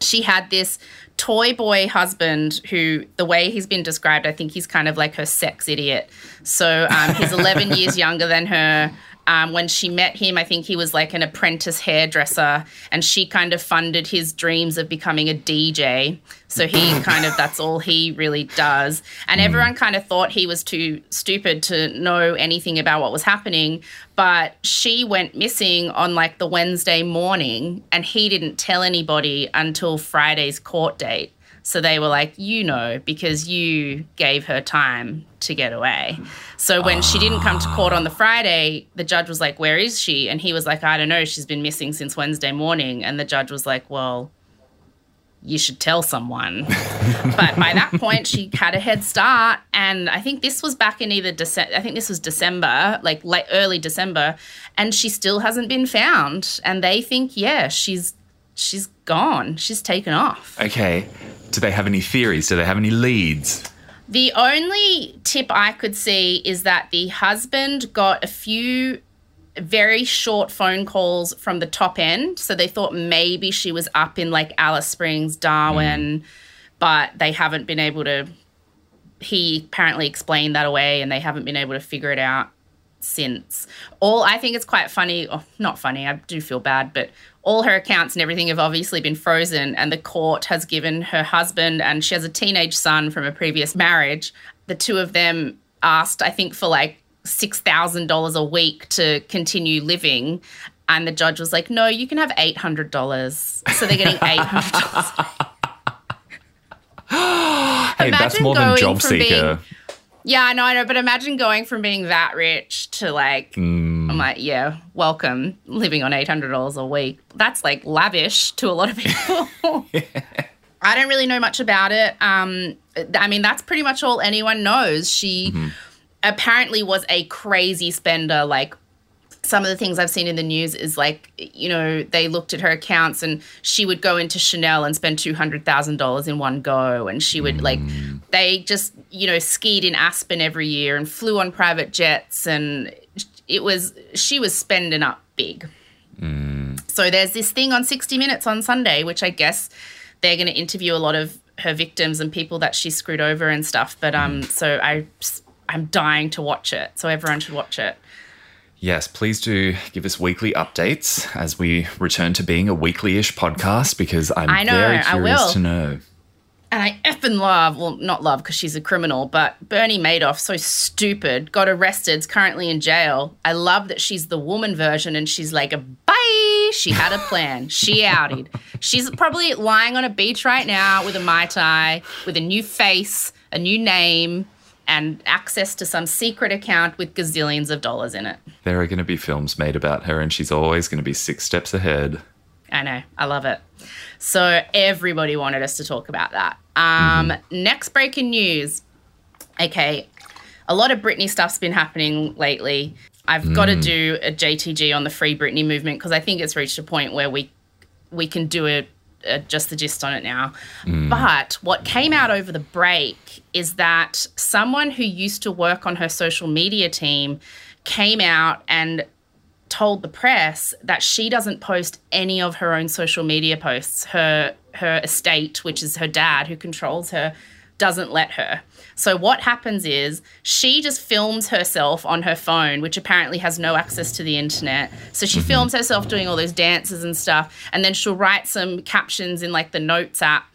Speaker 2: She had this toy boy husband who, the way he's been described, I think he's kind of like her sex idiot. So um, he's (laughs) 11 years younger than her. Um, when she met him, I think he was like an apprentice hairdresser, and she kind of funded his dreams of becoming a DJ. So he (laughs) kind of, that's all he really does. And everyone kind of thought he was too stupid to know anything about what was happening. But she went missing on like the Wednesday morning, and he didn't tell anybody until Friday's court date. So they were like, you know, because you gave her time to get away. So when she didn't come to court on the Friday, the judge was like, where is she? And he was like, I don't know. She's been missing since Wednesday morning. And the judge was like, well, you should tell someone. (laughs) but by that point, she had a head start. And I think this was back in either December, I think this was December, like late, early December. And she still hasn't been found. And they think, yeah, she's she's gone. She's taken off.
Speaker 3: okay. Do they have any theories? Do they have any leads?
Speaker 2: The only tip I could see is that the husband got a few very short phone calls from the top end. So they thought maybe she was up in like Alice Springs, Darwin, mm. but they haven't been able to. He apparently explained that away and they haven't been able to figure it out since. All I think it's quite funny, or not funny, I do feel bad, but all her accounts and everything have obviously been frozen, and the court has given her husband, and she has a teenage son from a previous marriage. The two of them asked, I think, for like $6,000 a week to continue living. And the judge was like, no, you can have $800. So they're getting $800. (laughs)
Speaker 3: Hey, that's more than job seeker.
Speaker 2: being- Yeah, I know, I know. But imagine going from being that rich to like,
Speaker 3: Mm.
Speaker 2: I'm like, yeah, welcome, living on $800 a week. That's like lavish to a lot of people. (laughs) I don't really know much about it. Um, I mean, that's pretty much all anyone knows. She apparently was a crazy spender. Like some of the things I've seen in the news is like, you know, they looked at her accounts and she would go into Chanel and spend two hundred thousand dollars in one go, and she would like, mm. they just you know skied in Aspen every year and flew on private jets, and it was she was spending up big. Mm. So there's this thing on 60 Minutes on Sunday, which I guess they're going to interview a lot of her victims and people that she screwed over and stuff. But um, mm. so I, I'm dying to watch it. So everyone should watch it.
Speaker 3: Yes, please do give us weekly updates as we return to being a weekly-ish podcast because I'm
Speaker 2: I know,
Speaker 3: very
Speaker 2: I
Speaker 3: curious
Speaker 2: will.
Speaker 3: to know.
Speaker 2: And I effing love, well, not love because she's a criminal, but Bernie Madoff, so stupid, got arrested, is currently in jail. I love that she's the woman version and she's like, a bye. She had a plan. (laughs) she outed. She's probably lying on a beach right now with a Mai Tai, with a new face, a new name, and access to some secret account with gazillions of dollars in it.
Speaker 3: There are going to be films made about her, and she's always going to be six steps ahead.
Speaker 2: I know. I love it. So everybody wanted us to talk about that. Um, Next breaking news. Okay, a lot of Britney stuff's been happening lately. I've got to do a JTG on the Free Britney movement because I think it's reached a point where we we can do a, a just the gist on it now. Mm. But what came out over the break is that someone who used to work on her social media team came out and told the press that she doesn't post any of her own social media posts. Her her estate, which is her dad who controls her, doesn't let her. So what happens is she just films herself on her phone, which apparently has no access to the internet. So she mm-hmm. films herself doing all those dances and stuff, and then she'll write some captions in like the notes app.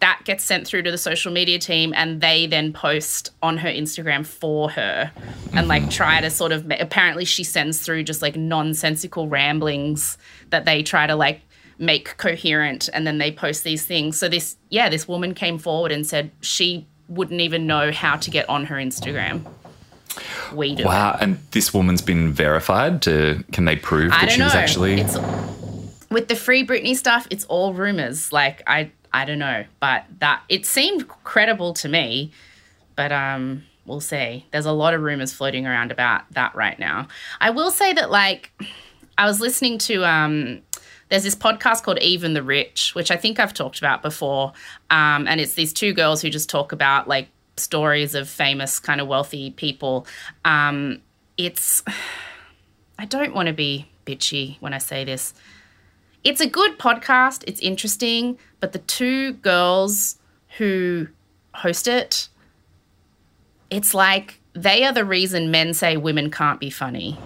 Speaker 2: That gets sent through to the social media team, and they then post on her Instagram for her, and like mm-hmm. try to sort of. Apparently, she sends through just like nonsensical ramblings that they try to like make coherent and then they post these things. So this yeah, this woman came forward and said she wouldn't even know how to get on her Instagram. We do.
Speaker 3: Wow, and this woman's been verified. To can they prove
Speaker 2: I
Speaker 3: that she
Speaker 2: know.
Speaker 3: was actually?
Speaker 2: It's with the free Britney stuff, it's all rumors. Like I I don't know, but that it seemed credible to me, but um we'll see. There's a lot of rumors floating around about that right now. I will say that like I was listening to um there's this podcast called Even the Rich, which I think I've talked about before. Um, and it's these two girls who just talk about like stories of famous kind of wealthy people. Um, it's (sighs) I don't want to be bitchy when I say this. It's a good podcast, it's interesting, but the two girls who host it, it's like they are the reason men say women can't be funny.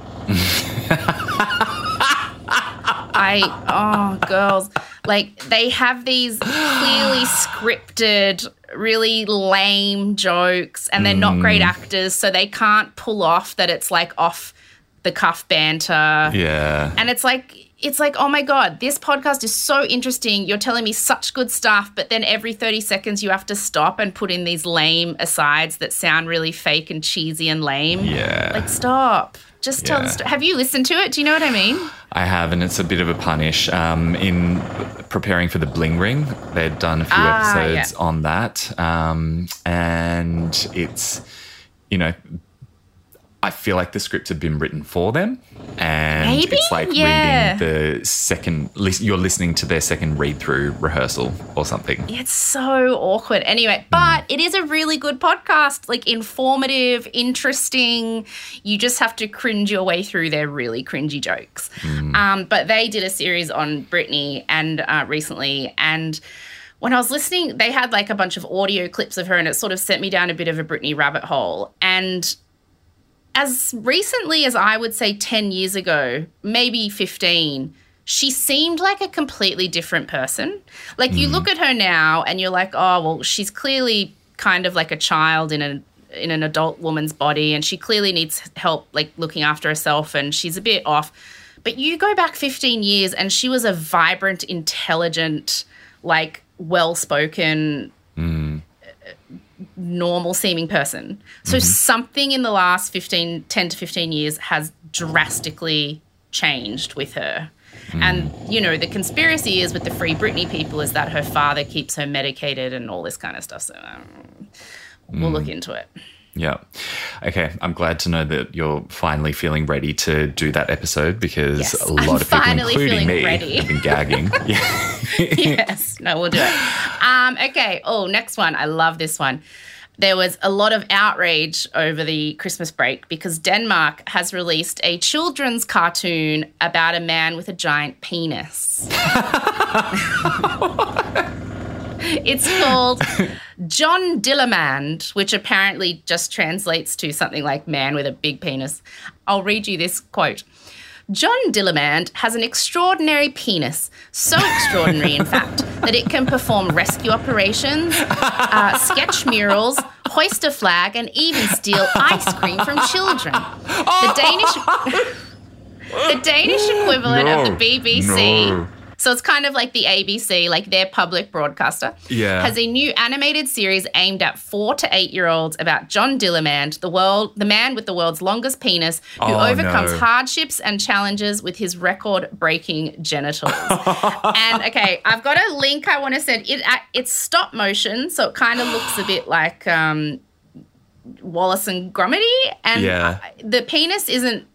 Speaker 2: I oh girls. Like they have these clearly scripted really lame jokes and they're not great mm. actors so they can't pull off that it's like off the cuff banter.
Speaker 3: Yeah.
Speaker 2: and it's like it's like oh my god this podcast is so interesting. You're telling me such good stuff but then every 30 seconds you have to stop and put in these lame asides that sound really fake and cheesy and lame.
Speaker 3: Yeah.
Speaker 2: like stop just tell the story have you listened to it do you know what i mean
Speaker 3: I have, and it's a bit of a punish. Um, in preparing for the Bling Ring, they'd done a few
Speaker 2: Ah,
Speaker 3: episodes
Speaker 2: yeah.
Speaker 3: on that, um, and it's, you know, I feel like the scripts have been written for them, and
Speaker 2: Maybe?
Speaker 3: it's like
Speaker 2: Yeah.
Speaker 3: reading the second. You're listening to their second read through rehearsal or something.
Speaker 2: It's so awkward. Anyway, but it is a really good podcast, like informative, interesting. You just have to cringe your way through their really cringy jokes. Um, but they did a series on Britney and uh, recently, and when I was listening, they had like a bunch of audio clips of her, and it sort of sent me down a bit of a Britney rabbit hole. And as recently as I would say 10 years ago, maybe 15, she seemed like a completely different person. Like you hmm. look at her now and you're like, oh, well, she's clearly kind of like a child in a in an adult woman's body and she clearly needs help like looking after herself and she's a bit off. But you go back 15 years and she was a vibrant, intelligent, like well-spoken hmm. Normal seeming person. So mm-hmm. something in the last 15, 10 to 15 years has drastically changed with her. Mm. And, you know, the conspiracy is with the Free Britney people is that her father keeps her medicated and all this kind of stuff. So um, we'll look mm. into it.
Speaker 3: Yeah. Okay. I'm glad to know that you're finally feeling ready to do that episode because
Speaker 2: Yes,
Speaker 3: a lot
Speaker 2: I'm
Speaker 3: of people, including me,
Speaker 2: ready.
Speaker 3: have been gagging. (laughs) yeah.
Speaker 2: yes. No, we'll do it. Um, okay. Oh, next one. I love this one. There was a lot of outrage over the Christmas break because Denmark has released a children's cartoon about a man with a giant penis. (laughs) (laughs) it's called John Dillermand, which apparently just translates to something like man with a big penis. I'll read you this quote. John Dillermand has an extraordinary penis, so extraordinary, in fact, that it can perform rescue operations, uh, sketch murals, hoist a flag, and even steal ice cream from children. The Danish, (laughs) the Danish equivalent of the BBC.
Speaker 3: no.
Speaker 2: So it's kind of like the ABC, like their public broadcaster,
Speaker 3: Yeah.
Speaker 2: has a new animated series aimed at four to eight year olds about John Dillermand, the world, the man with the world's longest penis, who
Speaker 3: Oh,
Speaker 2: overcomes
Speaker 3: no.
Speaker 2: hardships and challenges with his record-breaking genitals. (laughs) and okay, I've got a link I want to send. It uh, it's stop motion, so it kind of looks a bit like um, Wallace and Gromity, and
Speaker 3: Yeah.
Speaker 2: the penis isn't.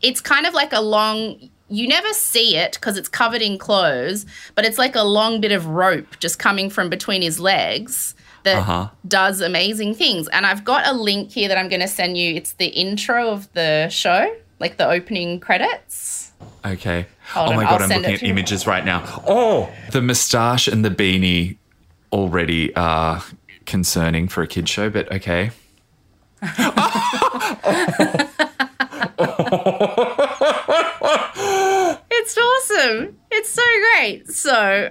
Speaker 2: It's kind of like a long. You never see it because it's covered in clothes, but it's like a long bit of rope just coming from between his legs that
Speaker 3: Uh-huh.
Speaker 2: does amazing things. And I've got a link here that I'm going to send you. It's the intro of the show, like the opening credits.
Speaker 3: Okay.
Speaker 2: Hold
Speaker 3: oh
Speaker 2: on,
Speaker 3: my
Speaker 2: I'll
Speaker 3: god, I'm looking at
Speaker 2: you.
Speaker 3: images right now. Oh, the moustache and the beanie already are concerning for a kid show, but okay. (laughs) (laughs) (laughs)
Speaker 2: It's awesome. It's so great. So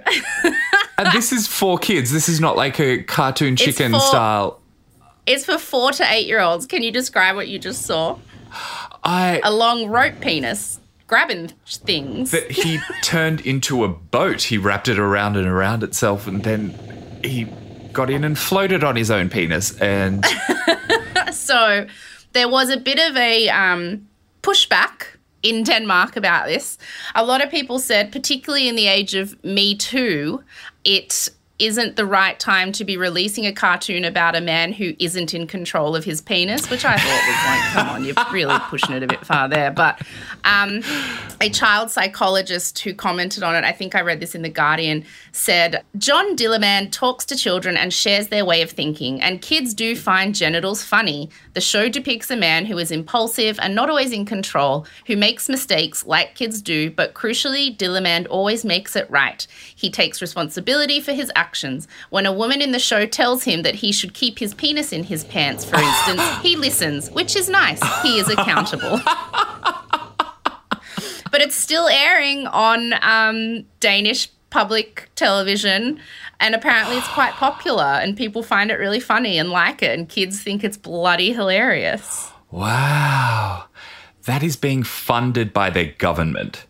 Speaker 3: And this is for kids. This is not like a cartoon chicken
Speaker 2: for-
Speaker 3: style.
Speaker 2: it's for four to eight year olds. Can you describe what you just saw?
Speaker 3: I
Speaker 2: A long rope penis grabbing things.
Speaker 3: that he turned into a boat. He wrapped it around and around itself, and then he got in and floated on his own penis. And (laughs)
Speaker 2: So there was a bit of a um, pushback in Denmark about this. A lot of people said, particularly in the age of Me Too, it isn't the right time to be releasing a cartoon about a man who isn't in control of his penis, which I thought was like, come on, you're really pushing it a bit far there. But um, a child psychologist who commented on it, I think I read this in The Guardian, said John Dillermand talks to children and shares their way of thinking, and kids do find genitals funny. The show depicts a man who is impulsive and not always in control, who makes mistakes like kids do, but crucially, Dillermand always makes it right. He takes responsibility for his actions. When a woman in the show tells him that he should keep his penis in his pants, for instance, he listens, which is nice. He is accountable. (laughs) but it's still airing on um, Danish public television. And apparently, it's quite popular, and people find it really funny and like it, and kids think it's bloody hilarious.
Speaker 3: wow, that is being funded by their government.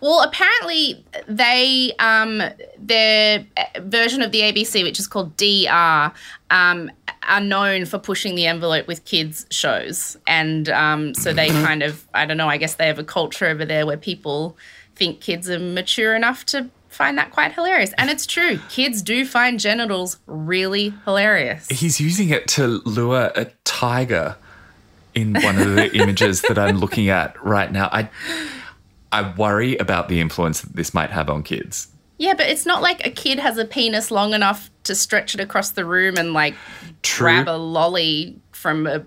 Speaker 2: Well, apparently, they um, their version of the ABC, which is called DR, um, are known for pushing the envelope with kids shows, and um, so they kind of I don't know. I guess they have a culture over there where people think kids are mature enough to find that quite hilarious, and it's true. Kids do find genitals really hilarious.
Speaker 3: He's using it to lure a tiger in one of the (laughs) images that I'm looking at right now. I I worry about the influence that this might have on kids.
Speaker 2: Yeah, but it's not like a kid has a penis long enough to stretch it across the room and like
Speaker 3: True.
Speaker 2: grab a lolly from a,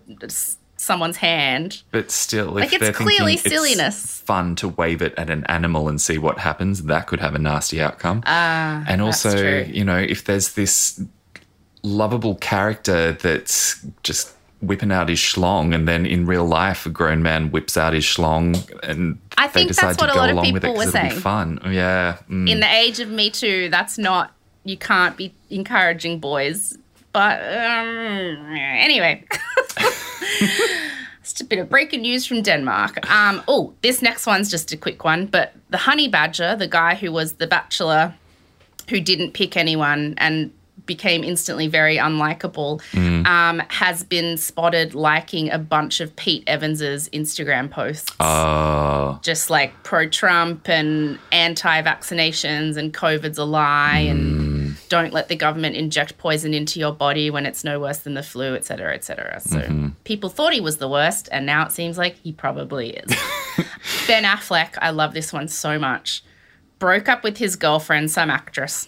Speaker 2: someone's hand.
Speaker 3: But still,
Speaker 2: Like, it's clearly silliness.
Speaker 3: it's fun to wave it at an animal and see what happens, that could have a nasty outcome.
Speaker 2: Ah,
Speaker 3: and also, you know, if there's this lovable character that's just whipping out his schlong, and then in real life, a grown man whips out his schlong, and
Speaker 2: I
Speaker 3: they
Speaker 2: think
Speaker 3: decide
Speaker 2: that's what a lot of
Speaker 3: along with it
Speaker 2: people were saying.
Speaker 3: fun. Yeah. mm.
Speaker 2: In the age of Me Too, that's not, you can't be encouraging boys. But um, anyway. (laughs) Just a bit of breaking news from Denmark. Um, oh, this next one's just a quick one. But the honey badger, the guy who was the bachelor who didn't pick anyone and became instantly very unlikable, mm. um, has been spotted liking a bunch of Pete Evans's Instagram posts.
Speaker 3: Oh,
Speaker 2: just like pro Trump and anti vaccinations and COVID's a lie and mm. don't let the government inject poison into your body when it's no worse than the flu, et cetera, et cetera. So mm-hmm. people thought he was the worst, and now it seems like he probably is. (laughs) ben Affleck, I love this one so much, broke up with his girlfriend, some actress.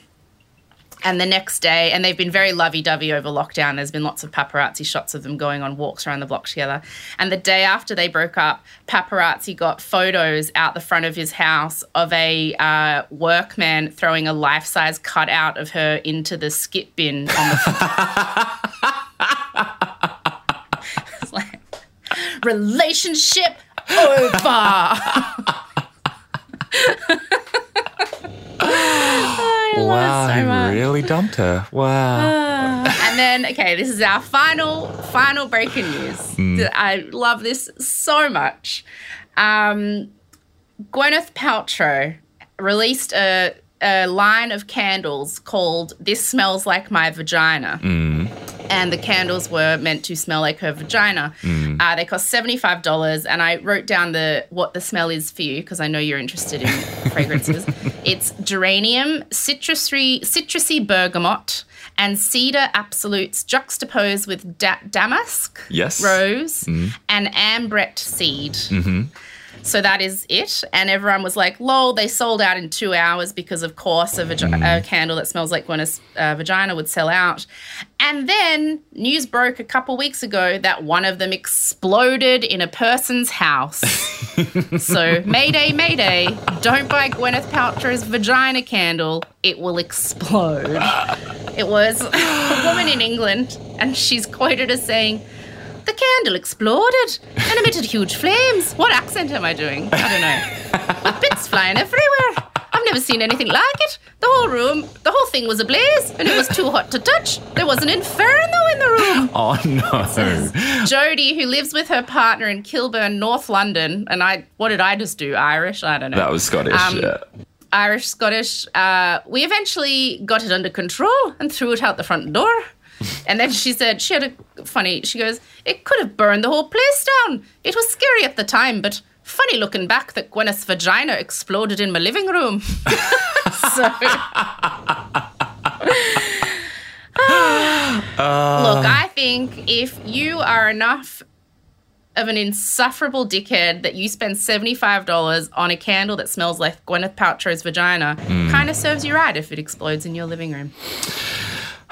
Speaker 2: And the next day, and they've been very lovey dovey over lockdown. There's been lots of paparazzi shots of them going on walks around the block together. And the day after they broke up, paparazzi got photos out the front of his house of a uh, workman throwing a life size cutout of her into the skip bin on the. It's (laughs) like, relationship over. (laughs) (laughs) I love it
Speaker 3: wow,
Speaker 2: so
Speaker 3: he
Speaker 2: much.
Speaker 3: really dumped her. Wow. Ah.
Speaker 2: and then, okay, this is our final, final breaking news. Hmm. I love this so much. Um, Gwyneth Paltrow released a, a line of candles called "This Smells Like My Vagina," hmm. And the candles were meant to smell like her vagina. Mm. Uh, they cost seventy five dollars, and I wrote down the what the smell is for you because I know you're interested in (laughs) fragrances. It's geranium, citrusy, citrusy bergamot, and cedar absolutes juxtaposed with da- damask,
Speaker 3: Yes.
Speaker 2: rose, mm. and ambrette seed. Mm-hmm. So that is it. And everyone was like, lol, they sold out in two hours because, of course, a, vagi- a candle that smells like Gwyneth's uh, vagina would sell out. And then news broke a couple weeks ago that one of them exploded in a person's house. (laughs) so, Mayday, Mayday, don't buy Gwyneth Paltrow's vagina candle, it will explode. (laughs) It was a woman in England, and she's quoted as saying, the candle exploded and emitted huge flames. What accent am I doing? I don't know. With (laughs) bits flying everywhere. I've never seen anything like it. The whole room, the whole thing was ablaze and it was too hot to touch. There was an inferno in the room. (laughs)
Speaker 3: Oh no.
Speaker 2: Jodie, who lives with her partner in Kilburn, North London, and I, what did I just do? Irish? I don't know.
Speaker 3: That was Scottish.
Speaker 2: Um,
Speaker 3: yeah.
Speaker 2: Irish, Scottish. Uh, we eventually got it under control and threw it out the front door. (laughs) And then she said, she had a funny, she goes, it could have burned the whole place down. It was scary at the time, but funny looking back that Gwyneth's vagina exploded in my living room. (laughs) so. (sighs) Look, I think if you are enough of an insufferable dickhead that you spend $75 on a candle that smells like Gwyneth Paltrow's vagina, hmm. kind of serves you right if it explodes in your living room.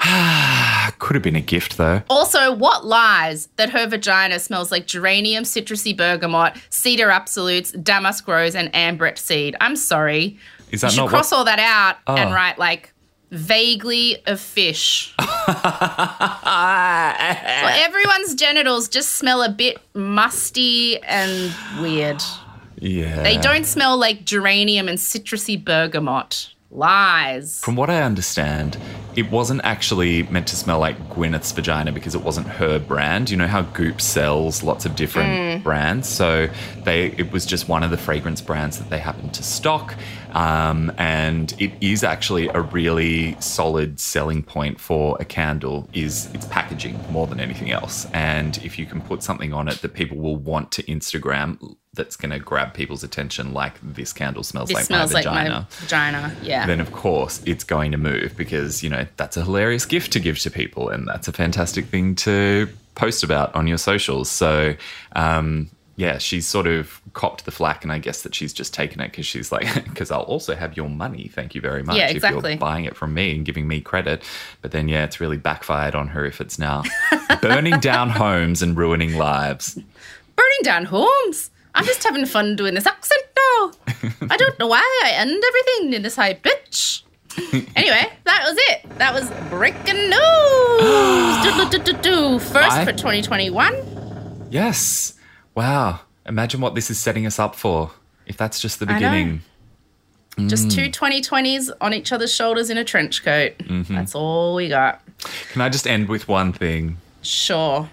Speaker 2: (sighs) (sighs)
Speaker 3: Could have been a gift though.
Speaker 2: Also, what lies that her vagina smells like geranium, citrusy bergamot, cedar absolutes, damask rose, and ambrette seed? I'm sorry.
Speaker 3: Is that You
Speaker 2: should
Speaker 3: not
Speaker 2: cross
Speaker 3: what?
Speaker 2: all that out and
Speaker 3: Oh.
Speaker 2: write like vaguely of fish. Well, (laughs) everyone's genitals just smell a bit musty and weird.
Speaker 3: yeah.
Speaker 2: They don't smell like geranium and citrusy bergamot. Lies.
Speaker 3: From what I understand, it wasn't actually meant to smell like Gwyneth's vagina because it wasn't her brand. You know how Goop sells lots of different brands, so they it was just one of the fragrance brands that they happened to stock, um, and it is actually a really solid selling point for a candle. Is its packaging more than anything else, and if you can put something on it that people will want to Instagram. That's going to grab people's attention, like this candle smells
Speaker 2: This
Speaker 3: like
Speaker 2: smells
Speaker 3: my
Speaker 2: like
Speaker 3: vagina
Speaker 2: my vagina. Yeah.
Speaker 3: then of course it's going to move because you know that's a hilarious gift to give to people and that's a fantastic thing to post about on your socials so um yeah she's sort of copped the flack and i guess that she's just taken it because she's like (laughs) because i'll also have your money thank you very much
Speaker 2: Yeah, exactly.
Speaker 3: if you're buying it from me and giving me credit but then yeah it's really backfired on her if it's now (laughs) burning down homes and ruining lives (laughs)
Speaker 2: Burning down homes. I'm just having fun doing this accent now. I don't know why I end everything in this high pitch. anyway, that was it. That was breaking news. Do-do-do-do-do. First
Speaker 3: I-
Speaker 2: for 2021.
Speaker 3: yes wow imagine what this is setting us up for if that's just the beginning
Speaker 2: Just
Speaker 3: Mm.
Speaker 2: two 2020s on each other's shoulders in a trench coat.
Speaker 3: Mm-hmm.
Speaker 2: That's all we got.
Speaker 3: can i just end with one thing
Speaker 2: Sure.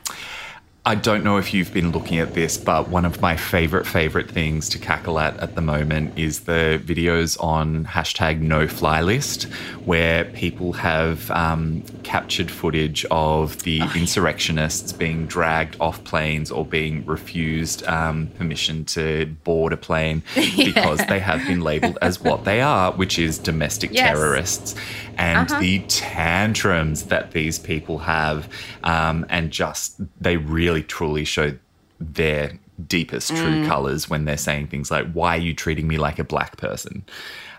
Speaker 3: I don't know if you've been looking at this, but one of my favorite, favorite things to cackle at at the moment is the videos on hashtag no fly list, where people have um, captured footage of the insurrectionists being dragged off planes or being refused um, permission to board a plane yeah. (laughs) because they have been labeled as what they are, which is domestic yes. terrorists and uh-huh. the tantrums that these people have, um, and just they really truly show their deepest true mm. colors when they're saying things like, "Why are you treating me like a black person?"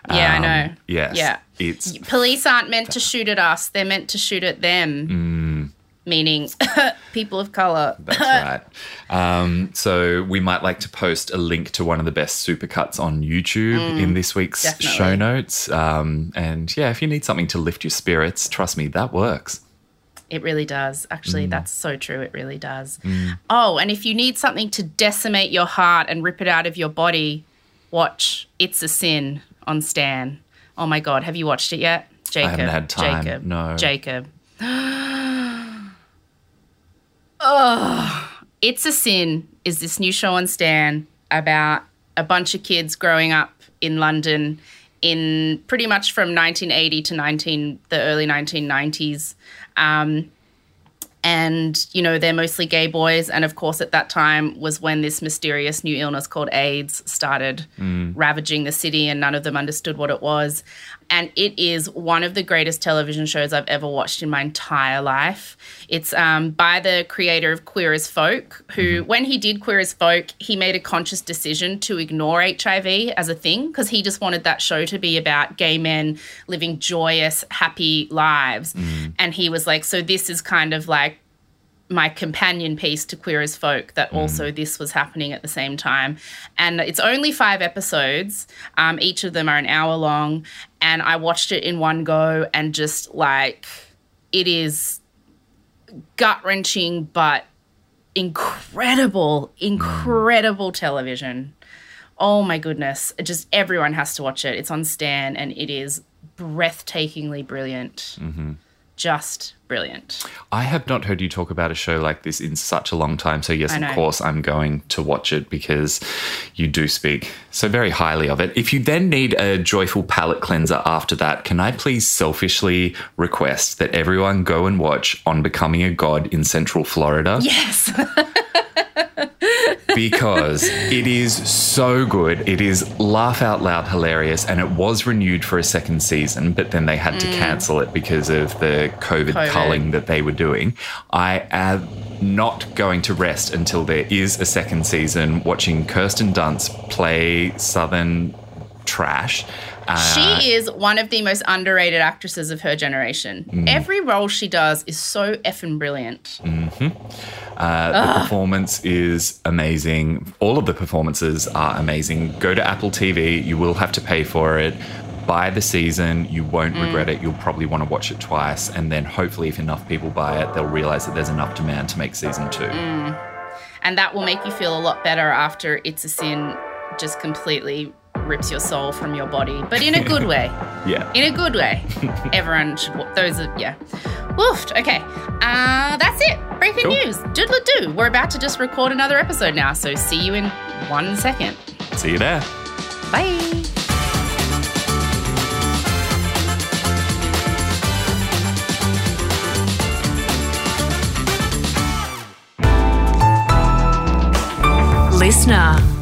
Speaker 2: Yeah, um, I know.
Speaker 3: Yes.
Speaker 2: Yeah.
Speaker 3: It's
Speaker 2: police aren't meant to shoot at us; they're meant to shoot at them.
Speaker 3: Mm
Speaker 2: meaning (laughs) people of color.
Speaker 3: That's (laughs) right. Um, so we might like to post a link to one of the best supercuts on YouTube mm, in this week's definitely. show notes. Um, and yeah, if you need something to lift your spirits, trust me, that works.
Speaker 2: It really does. Actually, mm. that's so true. It really does.
Speaker 3: Mm.
Speaker 2: Oh, and if you need something to decimate your heart and rip it out of your body, watch It's a Sin on Stan. Oh my God, have you watched it yet? Jacob. I
Speaker 3: haven't had time.
Speaker 2: Jacob.
Speaker 3: No.
Speaker 2: Jacob. (gasps) (laughs) Oh, It's a Sin is this new show on Stan about a bunch of kids growing up in London in pretty much from 1980 to 19 the early 1990s. Um, and you know they're mostly gay boys and of course at that time was when this mysterious new illness called aids started
Speaker 3: mm.
Speaker 2: ravaging the city and none of them understood what it was and it is one of the greatest television shows i've ever watched in my entire life it's um, by the creator of queer as folk who mm-hmm. when he did queer as folk he made a conscious decision to ignore hiv as a thing because he just wanted that show to be about gay men living joyous happy lives
Speaker 3: mm.
Speaker 2: and he was like so this is kind of like my companion piece to Queer as Folk that mm. also this was happening at the same time. And it's only five episodes. Um, each of them are an hour long. And I watched it in one go and just like, it is gut wrenching, but incredible, incredible television. Oh my goodness. It just everyone has to watch it. It's on Stan and it is breathtakingly brilliant.
Speaker 3: Mm-hmm
Speaker 2: just brilliant.
Speaker 3: I have not heard you talk about a show like this in such a long time. So, yes, of course, I'm going to watch it because you do speak so very highly of it. If you then need a joyful palate cleanser after that, can I please selfishly request that everyone go and watch On Becoming a God in Central Florida?
Speaker 2: Yes. (laughs)
Speaker 3: because it is so good. It is laugh out loud hilarious, and it was renewed for a second season, but then they had mm. to cancel it because of the COVID, COVID culling that they were doing. I am not going to rest until there is a second season. Watching Kirsten Dunst play Southern trash.
Speaker 2: Uh, she is one of the most underrated actresses of her generation. Mm. Every role she does is so effing brilliant.
Speaker 3: Mm-hmm. Uh, the performance is amazing. All of the performances are amazing. Go to Apple TV. You will have to pay for it. Buy the season. You won't mm. regret it. You'll probably want to watch it twice. And then hopefully, if enough people buy it, they'll realize that there's enough demand to make season two.
Speaker 2: Mm. And that will make you feel a lot better after It's a Sin just completely rips your soul from your body, but in a good (laughs) way.
Speaker 3: yeah.
Speaker 2: In a good way. (laughs) Everyone should, those are, yeah. Woofed. Okay. Uh, that's it. Breaking cool. news. Doodle do. We're about to just record another episode now, so see you in one second.
Speaker 3: See you there.
Speaker 2: Bye.
Speaker 1: Listener.